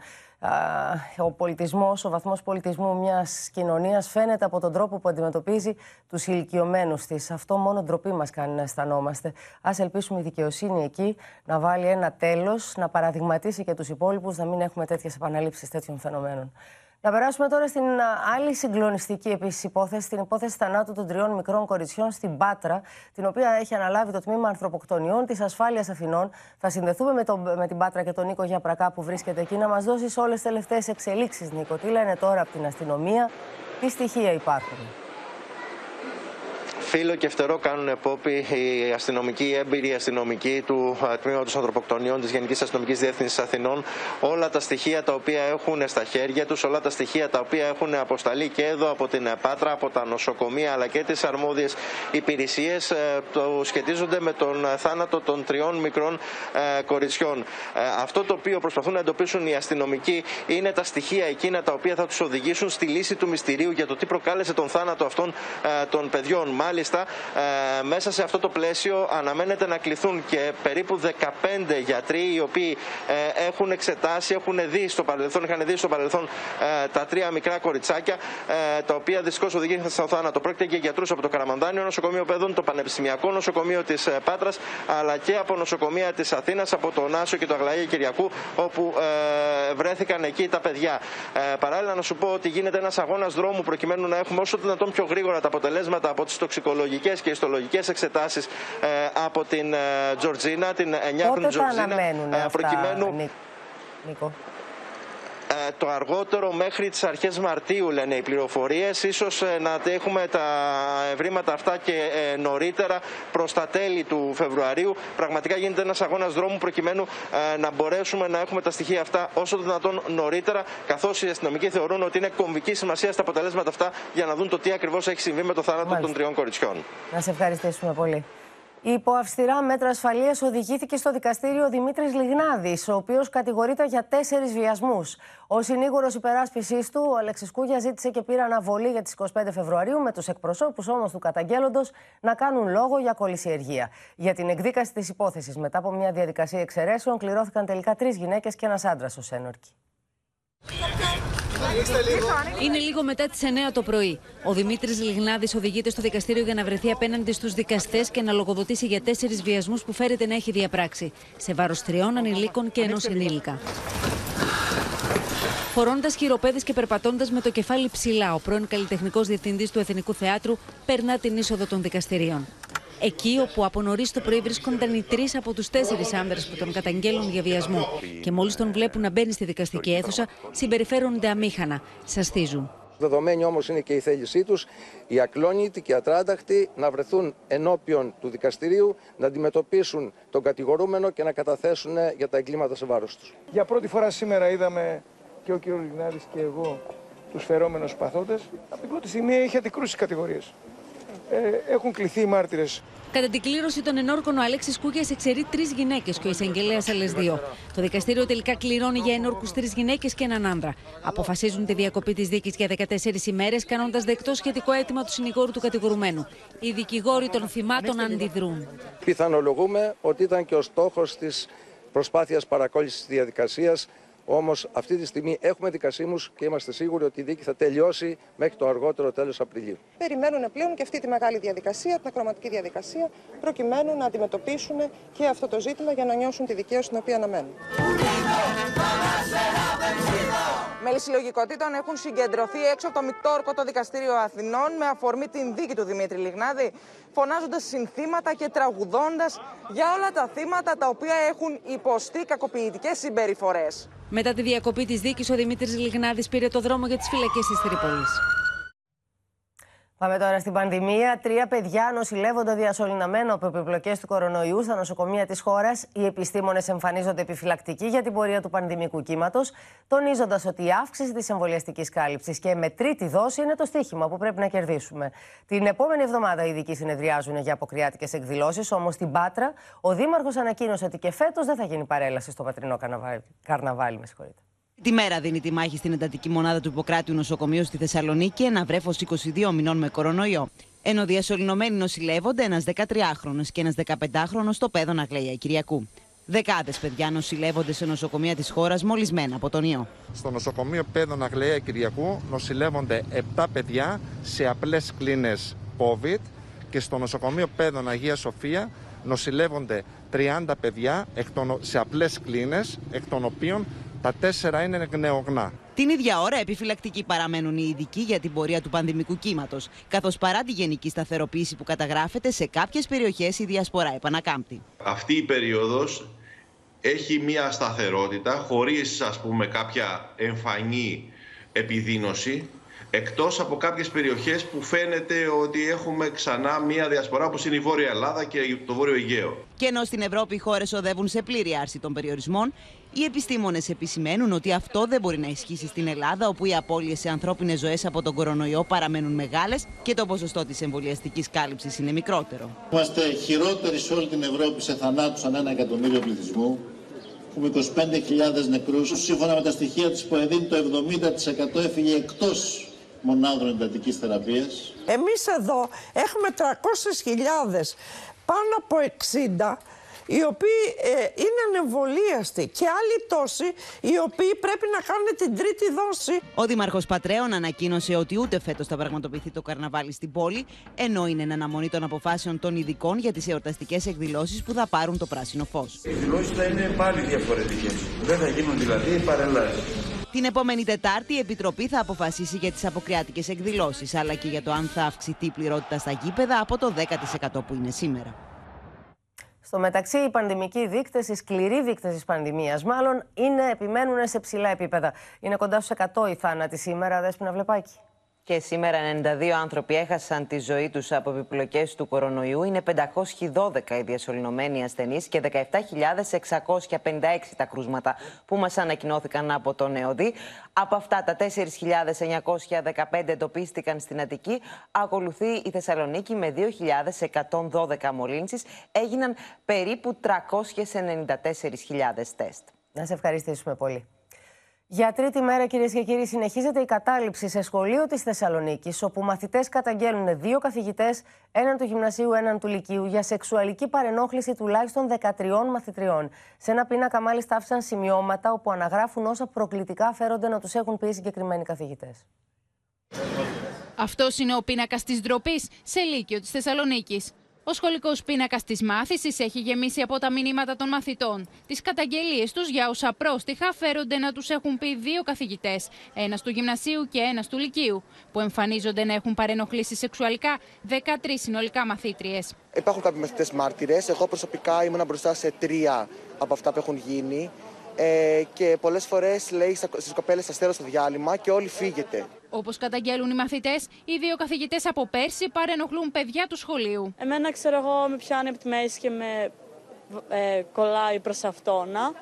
Ο πολιτισμός, ο βαθμός πολιτισμού μιας κοινωνίας φαίνεται από τον τρόπο που αντιμετωπίζει τους ηλικιωμένους της. Αυτό μόνο ντροπή μας κάνει να αισθανόμαστε. Ας ελπίσουμε η δικαιοσύνη εκεί να βάλει ένα τέλος, να παραδειγματίσει και τους υπόλοιπους, να μην έχουμε τέτοιες επαναλήψεις τέτοιων φαινομένων. Να περάσουμε τώρα στην άλλη συγκλονιστική επίσης υπόθεση, την υπόθεση θανάτου των τριών μικρών κοριτσιών στην Πάτρα, την οποία έχει αναλάβει το τμήμα ανθρωποκτονιών της Ασφάλειας Αθηνών. Θα συνδεθούμε με, το, με την Πάτρα και τον Νίκο Γιαπρακά που βρίσκεται εκεί να μας δώσεις όλες τις τελευταίες εξελίξεις, Νίκο. Τι λένε τώρα από την αστυνομία, τι στοιχεία υπάρχουν φίλο και φτερό κάνουν επόπη οι αστυνομικοί, οι έμπειροι αστυνομικοί του τμήματος ανθρωποκτονιών της Γενικής Αστυνομικής Διεύθυνσης Αθηνών. Όλα τα στοιχεία τα οποία έχουν στα χέρια τους, όλα τα στοιχεία τα οποία έχουν αποσταλεί και εδώ από την Πάτρα, από τα νοσοκομεία αλλά και τις αρμόδιες υπηρεσίες, το σχετίζονται με τον θάνατο των τριών μικρών κοριτσιών. Αυτό το οποίο προσπαθούν να εντοπίσουν οι αστυνομικοί είναι τα στοιχεία εκείνα τα οποία θα τους οδηγήσουν στη λύση του μυστηρίου για το τι προκάλεσε τον θάνατο αυτών των παιδιών. Μάλιστα, ε, μέσα σε αυτό το πλαίσιο αναμένεται να κληθούν και περίπου 15 γιατροί οι οποίοι ε, έχουν εξετάσει, έχουν δει στο παρελθόν, είχαν δει στο παρελθόν ε, τα τρία μικρά κοριτσάκια ε, τα οποία δυστυχώ οδηγήθηκαν στο θάνατο. Πρόκειται για γιατρούς από το Καραμαντάνιο Νοσοκομείο Παιδών, το Πανεπιστημιακό Νοσοκομείο της ε, Πάτρας αλλά και από νοσοκομεία της Αθήνας, από το Νάσο και το Αγλαία Κυριακού, όπου ε, βρέθηκαν εκεί τα παιδιά. Ε, παράλληλα, να σου πω ότι γίνεται ένας αγώνας δρόμου προκειμένου να έχουμε όσο δυνατόν πιο γρήγορα τα αποτελέσματα από τις τοξικological τοξικολογικές και ιστολογικές εξετάσεις ε, από την ε, Τζορτζίνα, την 9χρονη Τζορτζίνα, ε, προκειμένου... Νίκο; Το αργότερο μέχρι τις αρχές Μαρτίου λένε οι πληροφορίες, ίσως να έχουμε τα ευρήματα αυτά και νωρίτερα προς τα τέλη του Φεβρουαρίου. Πραγματικά γίνεται ένας αγώνας δρόμου προκειμένου να μπορέσουμε να έχουμε τα στοιχεία αυτά όσο το δυνατόν νωρίτερα, καθώς οι αστυνομικοί θεωρούν ότι είναι κομβική σημασία στα αποτελέσματα αυτά για να δουν το τι ακριβώς έχει συμβεί με το θάνατο Μάλιστα. των τριών κοριτσιών. Να σε ευχαριστήσουμε πολύ. Υπό αυστηρά μέτρα ασφαλείας οδηγήθηκε στο δικαστήριο ο Δημήτρης Λιγνάδης, ο οποίος κατηγορείται για τέσσερις βιασμούς. Ο συνήγορος υπεράσπιση του, ο Αλέξη Κούγια, ζήτησε και πήρε αναβολή για τις 25 Φεβρουαρίου, με τους εκπροσώπους όμως του καταγγέλλοντος να κάνουν λόγο για κολυσιεργία. Για την εκδίκαση της υπόθεσης, μετά από μια διαδικασία εξαιρέσεων, κληρώθηκαν τελικά τρεις γυναίκες και ένας άντρας ω ένορκοι. Είναι λίγο μετά τις 9 το πρωί. Ο Δημήτρης Λιγνάδης οδηγείται στο δικαστήριο για να βρεθεί απέναντι στους δικαστές και να λογοδοτήσει για τέσσερις βιασμούς που φέρεται να έχει διαπράξει. Σε βάρος τριών ανηλίκων και ενός ενήλικα. Φορώντας χειροπέδες και περπατώντας με το κεφάλι ψηλά, ο πρώην καλλιτεχνικός διευθυντής του Εθνικού Θεάτρου περνά την είσοδο των δικαστηρίων. Εκεί όπου από νωρίς το πρωί βρίσκονταν οι τρεις από τους τέσσερις άνδρες που τον καταγγέλουν για βιασμό. Και μόλις τον βλέπουν να μπαίνει στη δικαστική αίθουσα, συμπεριφέρονται αμήχανα. Σαστίζουν. Δεδομένη όμως είναι και η θέλησή τους, οι ακλόνητοι και οι ατράνταχτοι να βρεθούν ενώπιον του δικαστηρίου, να αντιμετωπίσουν τον κατηγορούμενο και να καταθέσουν για τα εγκλήματα σε βάρος τους. Για πρώτη φορά σήμερα είδαμε και ο κ. Λιγνάδης και εγώ τους φερόμενους παθότες. Από την πρώτη στιγμή είχε αντικρούσει κατηγορίες. Ε, έχουν κληθεί οι μάρτυρες Κατά την κλήρωση των ενόρκων, ο Αλέξης Κούγιας εξαιρεί τρεις γυναίκες και ο εισαγγελέας άλλε δύο. Το δικαστήριο τελικά κληρώνει για ενόρκους τρεις γυναίκες και έναν άντρα. Αποφασίζουν τη διακοπή της δίκης για 14 ημέρες, κάνοντας δεκτό σχετικό αίτημα του συνηγόρου του κατηγορουμένου. Οι δικηγόροι των θυμάτων αντιδρούν. Πιθανολογούμε ότι ήταν και ο στόχος της προσπάθειας παρακόλλησης της διαδικασίας Όμως αυτή τη στιγμή έχουμε δικασίμους και είμαστε σίγουροι ότι η δίκη θα τελειώσει μέχρι το αργότερο τέλος Απριλίου. Περιμένουν πλέον και αυτή τη μεγάλη διαδικασία, την ακροματική διαδικασία, προκειμένου να αντιμετωπίσουν και αυτό το ζήτημα για να νιώσουν τη δικαίωση την οποία αναμένουν. Μέλη συλλογικότητων έχουν συγκεντρωθεί έξω από το Μητόρκο το Δικαστήριο Αθηνών με αφορμή την δίκη του Δημήτρη Λιγνάδη, φωνάζοντας συνθήματα και τραγουδώντας για όλα τα θύματα τα οποία έχουν υποστεί κακοποιητικές συμπεριφορές. Μετά τη διακοπή της δίκης, ο Δημήτρης Λιγνάδης πήρε το δρόμο για τις φυλακές της Τρίπολης. Πάμε τώρα στην πανδημία. Τρία παιδιά νοσηλεύονται διασωληναμένα από επιπλοκές του κορονοϊού στα νοσοκομεία της χώρας. Οι επιστήμονες εμφανίζονται επιφυλακτικοί για την πορεία του πανδημικού κύματος, τονίζοντας ότι η αύξηση της εμβολιαστικής κάλυψης και με τρίτη δόση είναι το στίχημα που πρέπει να κερδίσουμε. Την επόμενη εβδομάδα οι ειδικοί συνεδριάζουν για αποκριάτικες εκδηλώσεις, όμως στην Πάτρα ο Δήμαρχος ανακοίνωσε ότι και φέτος δεν θα γίνει παρέλαση στο πατρινό καρναβάλι. Με συγχωρείτε. Τη μέρα δίνει τη μάχη στην εντατική μονάδα του Ιπποκράτιου Νοσοκομείου στη Θεσσαλονίκη ένα βρέφος 22 μηνών με κορονοϊό. Ενώ διασωληνωμένοι νοσηλεύονται ένας 13χρονο και ένας 15χρονο στο πέδο Αγλαία Κυριακού. Δεκάδες παιδιά νοσηλεύονται σε νοσοκομεία της χώρας μολυσμένα από τον ιό. Στο νοσοκομείο Πέδων Αγλαία Κυριακού νοσηλεύονται 7 παιδιά σε απλές κλίνες COVID και στο νοσοκομείο Πέδων Αγία Σοφία νοσηλεύονται 30 παιδιά σε απλές κλίνες, εκ των οποίων τα τέσσερα είναι νεογνά. Την ίδια ώρα, επιφυλακτικοί παραμένουν οι ειδικοί για την πορεία του πανδημικού κύματος, καθώς παρά τη γενική σταθεροποίηση που καταγράφεται σε κάποιες περιοχές, η διασπορά επανακάμπτει. Αυτή η περίοδος έχει μία σταθερότητα χωρίς ας πούμε κάποια εμφανή επιδείνωση εκτός από κάποιες περιοχές που φαίνεται ότι έχουμε ξανά μία διασπορά όπως είναι η Βόρεια Ελλάδα και το Βόρειο Αιγαίο. Και ενώ στην Ευρώπη οι χώρες οδεύουν σε πλήρη άρση των περιορισμών, οι επιστήμονες επισημαίνουν ότι αυτό δεν μπορεί να ισχύσει στην Ελλάδα, όπου οι απώλειες σε ανθρώπινες ζωές από τον κορονοϊό παραμένουν μεγάλες και το ποσοστό της εμβολιαστικής κάλυψης είναι μικρότερο. Είμαστε χειρότεροι σε όλη την Ευρώπη σε θανάτους ανά ένα εκατομμύριο πληθυσμού. Έχουμε 25.000 νεκρούς. Σύμφωνα με τα στοιχεία της ΠΟΕΔΗΝ, το 70% έφυγε εκτός μονάδων εντατικής θεραπείας. Εμείς εδώ έχουμε 300.000, πάνω από 60 οι οποίοι ε, είναι ανεμβολίαστοι και άλλοι τόσοι οι οποίοι πρέπει να κάνουν την τρίτη δόση. Ο Δήμαρχος Πατρέων ανακοίνωσε ότι ούτε φέτος θα πραγματοποιηθεί το καρναβάλι στην πόλη, ενώ είναι εν αναμονή των αποφάσεων των ειδικών για τις εορταστικές εκδηλώσεις που θα πάρουν το πράσινο φως. Οι εκδηλώσεις θα είναι πάλι διαφορετικές. Δεν θα γίνουν δηλαδή παρελάσεις. Την επόμενη Τετάρτη η Επιτροπή θα αποφασίσει για τις αποκριάτικες εκδηλώσεις, αλλά και για το αν θα αυξηθεί η πληρότητα στα γήπεδα από το 10% που είναι σήμερα. Στο μεταξύ, οι πανδημικοί δείκτες, οι σκληροί δείκτες της πανδημίας, μάλλον είναι, επιμένουν σε ψηλά επίπεδα. Είναι κοντά στους 100 οι θάνατοι σήμερα, Δέσποινα Βλεπάκη. Και σήμερα 92 άνθρωποι έχασαν τη ζωή τους από επιπλοκές του κορονοϊού. Είναι 512 οι διασωληνωμένοι ασθενείς και 17.656 τα κρούσματα που μας ανακοινώθηκαν από τον ΕΟΔΗ. Από αυτά τα 4.915 εντοπίστηκαν στην Αττική. Ακολουθεί η Θεσσαλονίκη με 2.112 μολύνσεις. Έγιναν περίπου 394.000 τεστ. Να σε ευχαριστήσουμε πολύ. Για τρίτη μέρα, κυρίες και κύριοι, συνεχίζεται η κατάληψη σε σχολείο της Θεσσαλονίκης, όπου μαθητές καταγγέλνουν δύο καθηγητές, έναν του γυμνασίου, έναν του λυκείου, για σεξουαλική παρενόχληση τουλάχιστον 13 μαθητριών. Σε ένα πίνακα, μάλιστα, άφησαν σημειώματα όπου αναγράφουν όσα προκλητικά φέρονται να τους έχουν πει συγκεκριμένοι καθηγητές. Αυτός είναι ο πίνακας της ντροπής σε Λύκειο της Θεσσαλονίκης. Ο σχολικός πίνακας της μάθησης έχει γεμίσει από τα μηνύματα των μαθητών. Τις καταγγελίες τους για όσα πρόστιχα φέρονται να τους έχουν πει δύο καθηγητές, ένας του γυμνασίου και ένας του λυκείου, που εμφανίζονται να έχουν παρενοχλήσει σεξουαλικά 13 συνολικά μαθήτριες. Υπάρχουν κάποιοι μαθητές μάρτυρες. Εγώ προσωπικά ήμουν μπροστά σε τρία από αυτά που έχουν γίνει. Ε, και πολλές φορές λέει στις κοπέλες αστέρω στο διάλειμμα και όλοι φύγετε. Όπως καταγγέλουν οι μαθητές, οι δύο καθηγητές από πέρσι παρενοχλούν παιδιά του σχολείου. Εμένα, ξέρω εγώ, με πιάνει από τη μέση και με ε, κολλάει προς αυτόνα.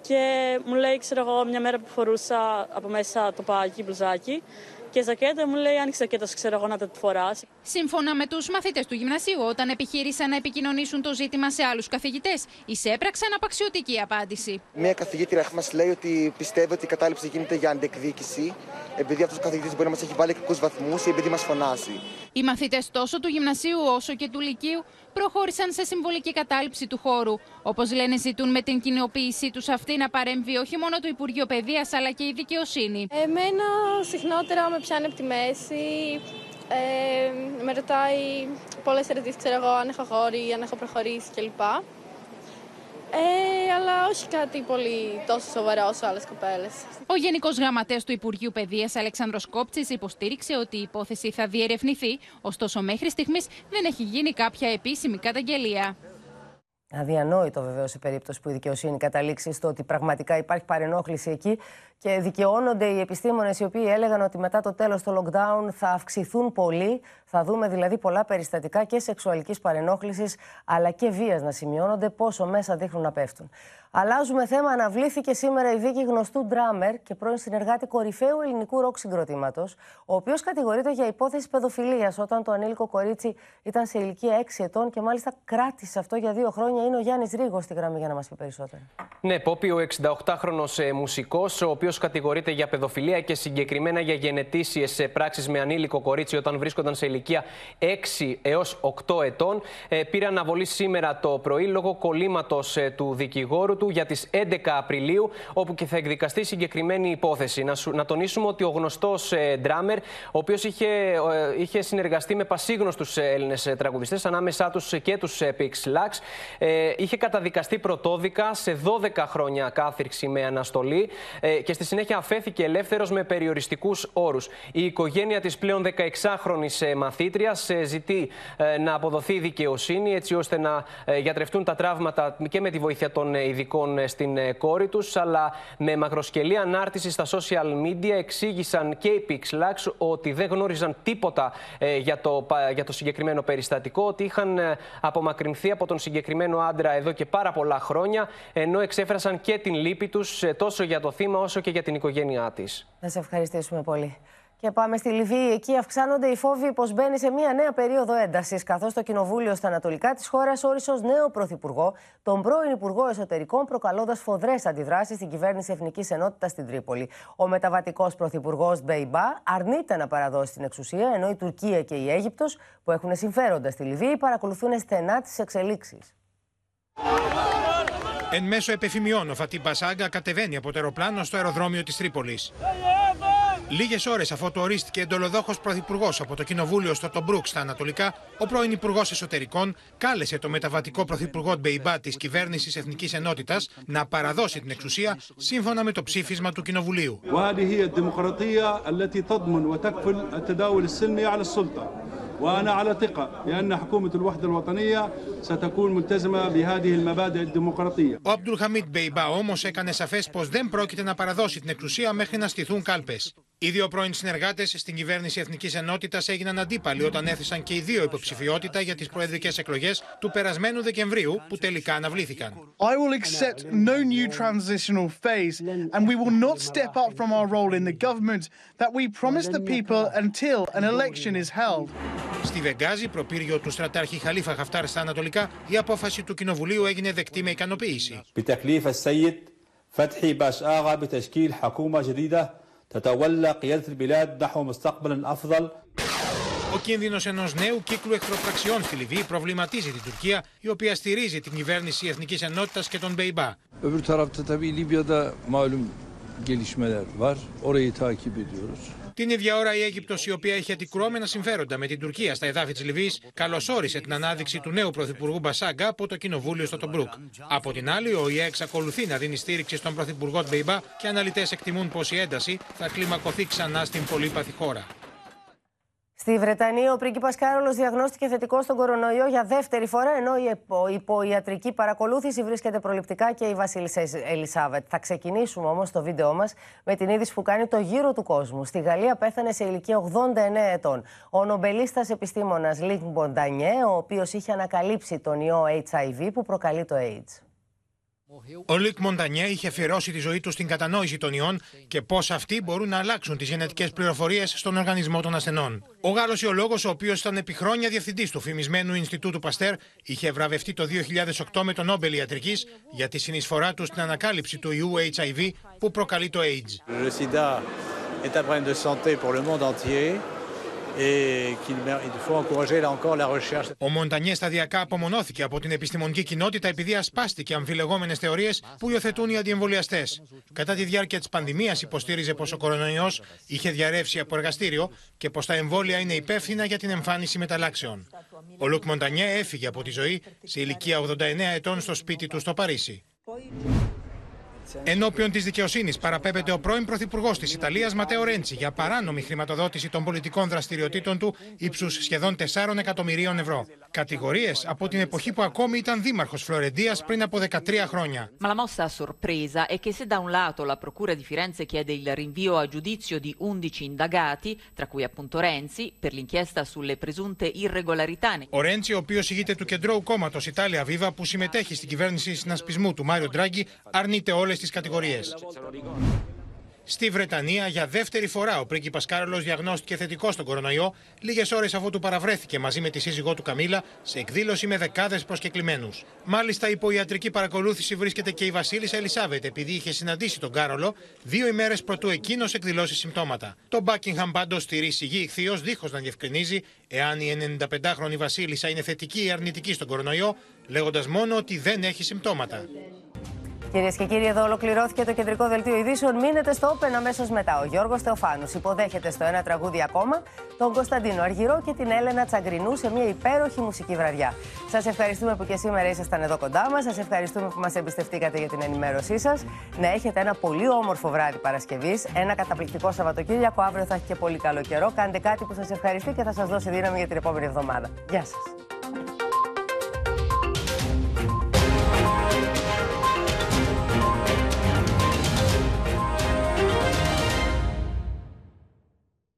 Και μου λέει, ξέρω εγώ, μια μέρα που φορούσα από μέσα το πάγι, μπλουζάκι, και ζακέτα μου λέει: Άνοιξε ζακέτα, ξέρω εγώ να τα φοράς. Σύμφωνα με τους μαθητές του γυμνασίου, όταν επιχείρησαν να επικοινωνήσουν το ζήτημα σε άλλους καθηγητές, εισέπραξαν απαξιωτική απάντηση. Μία καθηγήτρια μας λέει ότι πιστεύει ότι η κατάληψη γίνεται για αντεκδίκηση, επειδή αυτός ο καθηγητής μπορεί να μας έχει βάλει κακούς βαθμούς ή επειδή μας φωνάζει. Οι μαθητές τόσο του γυμνασίου όσο και του λυκείου προχώρησαν σε συμβολική κατάληψη του χώρου. Όπως λένε, ζητούν με την κοινοποίησή τους αυτή να παρέμβει όχι μόνο το Υπουργείο Παιδείας αλλά και η δικαιοσύνη. Εμένα συχνότερα με πιάνει από τη μέση. Ε, με ρωτάει πολλές ερωτήσεις, ξέρω εγώ, αν έχω γόρι, αν έχω προχωρήσει κλπ. Ε, αλλά όχι κάτι πολύ τόσο σοβαρό όσο άλλες κοπέλες. Ο Γενικός Γραμματέας του Υπουργείου Παιδείας, Αλεξάνδρος Κόπτση, υποστήριξε ότι η υπόθεση θα διερευνηθεί, ωστόσο μέχρι στιγμής δεν έχει γίνει κάποια επίσημη καταγγελία. Αδιανόητο βεβαίως η περίπτωση που η δικαιοσύνη καταλήξει στο ότι πραγματικά υπάρχει παρενόχληση εκεί και δικαιώνονται οι επιστήμονες οι οποίοι έλεγαν ότι μετά το τέλος του lockdown θα αυξηθούν πολύ. Θα δούμε δηλαδή πολλά περιστατικά και σεξουαλικής παρενόχλησης αλλά και βίας να σημειώνονται, πόσο μέσα δείχνουν να πέφτουν. Αλλάζουμε θέμα. Αναβλήθηκε σήμερα η δίκη γνωστού ντράμερ και πρώην συνεργάτη κορυφαίου ελληνικού ροκ συγκροτήματος, ο οποίος κατηγορείται για υπόθεση παιδοφιλίας όταν το ανήλικο κορίτσι ήταν σε ηλικία 6 ετών και μάλιστα κράτησε αυτό για δύο χρόνια. Είναι ο Γιάννης Ρίγος στη γραμμή για να μας πει περισσότερα. Ναι, Πόπι, ο 68χρονο ε, μουσικός, ο οποίος κατηγορείται για παιδοφιλία και συγκεκριμένα για γενετήσιες πράξεις με ανήλικο κορίτσι όταν βρίσκονταν σε ηλικία 6 έως 8 ετών, ε, πήρε αναβολή σήμερα το πρωί λόγω κολλήματος ε, του δικηγόρου του για τις 11 Απριλίου, όπου και θα εκδικαστεί συγκεκριμένη υπόθεση. Να, να τονίσουμε ότι ο γνωστός ε, ντράμερ, ο οποίος είχε, ε, είχε συνεργαστεί με πασίγνωστους ε, Έλληνες ε, τραγουδιστές, ανάμεσά τους και τους ε, Pix Lux, ε, είχε καταδικαστεί πρωτόδικα σε 12 χρόνια κάθυρξη με αναστολή ε, και στη συνέχεια αφέθηκε ελεύθερος με περιοριστικούς όρους. Η οικογένεια της πλέον 16χρονη μαθήτριας ζητεί να αποδοθεί δικαιοσύνη έτσι ώστε να γιατρευτούν τα τραύματα και με τη βοήθεια των ειδικών στην κόρη τους. Αλλά με μακροσκελή ανάρτηση στα social media εξήγησαν και οι Pixlax ότι δεν γνώριζαν τίποτα για το, για το συγκεκριμένο περιστατικό, ότι είχαν απομακρυνθεί από τον συγκεκριμένο άντρα εδώ και πάρα πολλά χρόνια, ενώ εξέφρασαν και την λύπη τους τόσο για το θύμα όσο και για την οικογένειά της. Να σε ευχαριστήσουμε πολύ. Και πάμε στη Λιβύη. Εκεί αυξάνονται οι φόβοι πως μπαίνει σε μια νέα περίοδο έντασης, καθώς το Κοινοβούλιο στα Ανατολικά της χώρας όρισε ως νέο Πρωθυπουργό τον πρώην Υπουργό Εσωτερικών, προκαλώντας φοδρές αντιδράσεις στην κυβέρνηση Εθνικής Ενότητας στην Τρίπολη. Ο μεταβατικός Πρωθυπουργός Ντμπέιμπα αρνείται να παραδώσει την εξουσία, ενώ η Τουρκία και η Αίγυπτος, που έχουν συμφέροντα στη Λιβύη, παρακολουθούν στενά τις εξελίξεις. Εν μέσω επευφημιών, ο Φατχί Μπασάγκα κατεβαίνει από το αεροπλάνο στο αεροδρόμιο της Τρίπολης. Λίγες ώρες αφού το ορίστηκε εντολοδόχος πρωθυπουργός από το Κοινοβούλιο στο Τομπρούκ στα Ανατολικά, ο πρώην Υπουργός Εσωτερικών κάλεσε το μεταβατικό πρωθυπουργό Ντμπεϊμπά της κυβέρνησης Εθνικής Ενότητας να παραδώσει την εξουσία σύμφωνα με το ψήφισμα του Κοινοβουλίου. وانا على ثقه بان حكومه الوحده الوطنيه ستكون ملتزمه بهذه المبادئ الديمقراطيه. Ο Αμπτουλ Χαμίτ Μπεϊμπά όμω έκανε σαφέ πω δεν πρόκειται να παραδώσει την εξουσία μέχρι να στηθούν κάλπε. Οι δύο πρώην συνεργάτε στην κυβέρνηση Εθνική Ενότητα έγιναν αντίπαλοι όταν έθεσαν και οι δύο υποψηφιότητα για τι προεδρικέ εκλογέ του περασμένου Δεκεμβρίου που τελικά αναβλήθηκαν. I will accept no new transitional phase and we will not step up from our role in the government that we promised the people until an election is held. Στη Βεγγάζη, προπύργιο του στρατάρχη Χαλίφα Χαφτάρ στα Ανατολικά, η απόφαση του Κοινοβουλίου έγινε δεκτή με ικανοποίηση. بتكليف السيد فتحي باش آغا بتشكيل حكومة جديدة تتولى قيادة البلاد نحو مستقبل أفضل Ο κίνδυνο ενό νέου κύκλου εχθροπραξιών στη Λιβύη προβληματίζει την Τουρκία, η οποία στηρίζει την κυβέρνηση Εθνική Ενότητα και τον Μπεϊμπά. Öbür tarafta tabii Libya'da malum gelişmeler var. Orayı takip ediyoruz. Την ίδια ώρα η Αίγυπτος, η οποία έχει αντικρουόμενα συμφέροντα με την Τουρκία στα εδάφη της Λιβύης, καλωσόρισε την ανάδειξη του νέου Πρωθυπουργού Μπασάγκα από το Κοινοβούλιο στο Τομπρούκ. Από την άλλη, ο ΟΗΕ εξακολουθεί να δίνει στήριξη στον Πρωθυπουργό Ντμπεϊμπά και αναλυτές εκτιμούν πως η ένταση θα κλιμακωθεί ξανά στην πολύπαθη χώρα. Στη Βρετανία, ο πρίγκιπας Κάρολος διαγνώστηκε θετικός στον κορονοϊό για δεύτερη φορά, ενώ υπό ιατρική παρακολούθηση βρίσκεται προληπτικά και η Βασίλισσα Ελισάβετ. Θα ξεκινήσουμε όμως το βίντεό μας με την είδηση που κάνει το γύρο του κόσμου. Στη Γαλλία πέθανε σε ηλικία 89 ετών ο νομπελίστας επιστήμονας Λικ Μοντανιέ, ο οποίος είχε ανακαλύψει τον ιό HIV που προκαλεί το AIDS. Ο Λικ Μοντανιέ είχε αφιερώσει τη ζωή του στην κατανόηση των ιών και πώς αυτοί μπορούν να αλλάξουν τις γενετικές πληροφορίες στον οργανισμό των ασθενών. Ο Γάλλος ιολόγος, ο οποίος ήταν επί χρόνια διευθυντής του φημισμένου Ινστιτούτου Παστέρ, είχε βραβευτεί το 2008 με το Νόμπελ Ιατρικής για τη συνεισφορά του στην ανακάλυψη του ιού HIV που προκαλεί το AIDS. Le sida est un problème de santé pour le monde entier. Ο Μοντανιέ σταδιακά απομονώθηκε από την επιστημονική κοινότητα επειδή ασπάστηκε αμφιλεγόμενες θεωρίες που υιοθετούν οι αντιεμβολιαστές. Κατά τη διάρκεια της πανδημίας υποστήριζε πως ο κορονοϊός είχε διαρρεύσει από εργαστήριο και πως τα εμβόλια είναι υπεύθυνα για την εμφάνιση μεταλλάξεων. Ο Λουκ Μοντανιέ έφυγε από τη ζωή σε ηλικία 89 ετών στο σπίτι του στο Παρίσι. Ενώπιον της δικαιοσύνης παραπέμπεται ο πρώην Πρωθυπουργός της Ιταλίας Ματέο Ρέντσι για παράνομη χρηματοδότηση των πολιτικών δραστηριοτήτων του ύψους σχεδόν 4 εκατομμυρίων ευρώ. Κατηγορίες από την εποχή που ακόμη ήταν δήμαρχος Φλωρεντίας πριν από 13 χρόνια. Ma la mossa a sorpresa è che se da un lato la Procura di Firenze chiede il rinvio a giudizio di 11 indagati, tra cui appunto Renzi, per l'inchiesta sulle presunte irregolarità. Ο Ρέντσι, ο οποίος ηγείται του κεντρώου κόμματος Ιταλία Βίβα, που συμμετέχει στην κυβέρνηση συνασπισμού του Μάριο Ντράγκη, αρνείται όλες τις κατηγορίες. Στη Βρετανία, για δεύτερη φορά, ο πρίγκιπας Κάρολος διαγνώστηκε θετικό στον κορονοϊό, λίγες ώρες αφού του παραβρέθηκε μαζί με τη σύζυγό του Καμίλα σε εκδήλωση με δεκάδες προσκεκλημένους. Μάλιστα, υπό ιατρική παρακολούθηση βρίσκεται και η Βασίλισσα Ελισάβετ, επειδή είχε συναντήσει τον Κάρολο δύο ημέρες πρωτού εκείνος εκδηλώσει συμπτώματα. Το Buckingham πάντως στηρεί σιγή ηχθείως, δίχως να διευκρινίζει εάν η 95χρονη Βασίλισσα είναι θετική ή αρνητική στον κορονοϊό, λέγοντας μόνο ότι δεν έχει συμπτώματα. Κυρίες και κύριοι, εδώ ολοκληρώθηκε το κεντρικό δελτίο ειδήσεων. Μείνετε στο Open αμέσως μετά. Ο Γιώργος Θεοφάνου υποδέχεται στο ένα τραγούδι ακόμα τον Κωνσταντίνο Αργυρό και την Έλενα Τσαγκρινού σε μια υπέροχη μουσική βραδιά. Σας ευχαριστούμε που και σήμερα ήσασταν εδώ κοντά μας. Σας ευχαριστούμε που μας εμπιστευτήκατε για την ενημέρωσή σας. Να έχετε ένα πολύ όμορφο βράδυ Παρασκευής, ένα καταπληκτικό Σαββατοκύριακο. Αύριο θα έχει και πολύ καλό καιρό. Κάντε κάτι που σας ευχαριστεί και θα σας δώσει δύναμη για την επόμενη εβδομάδα. Γεια σας.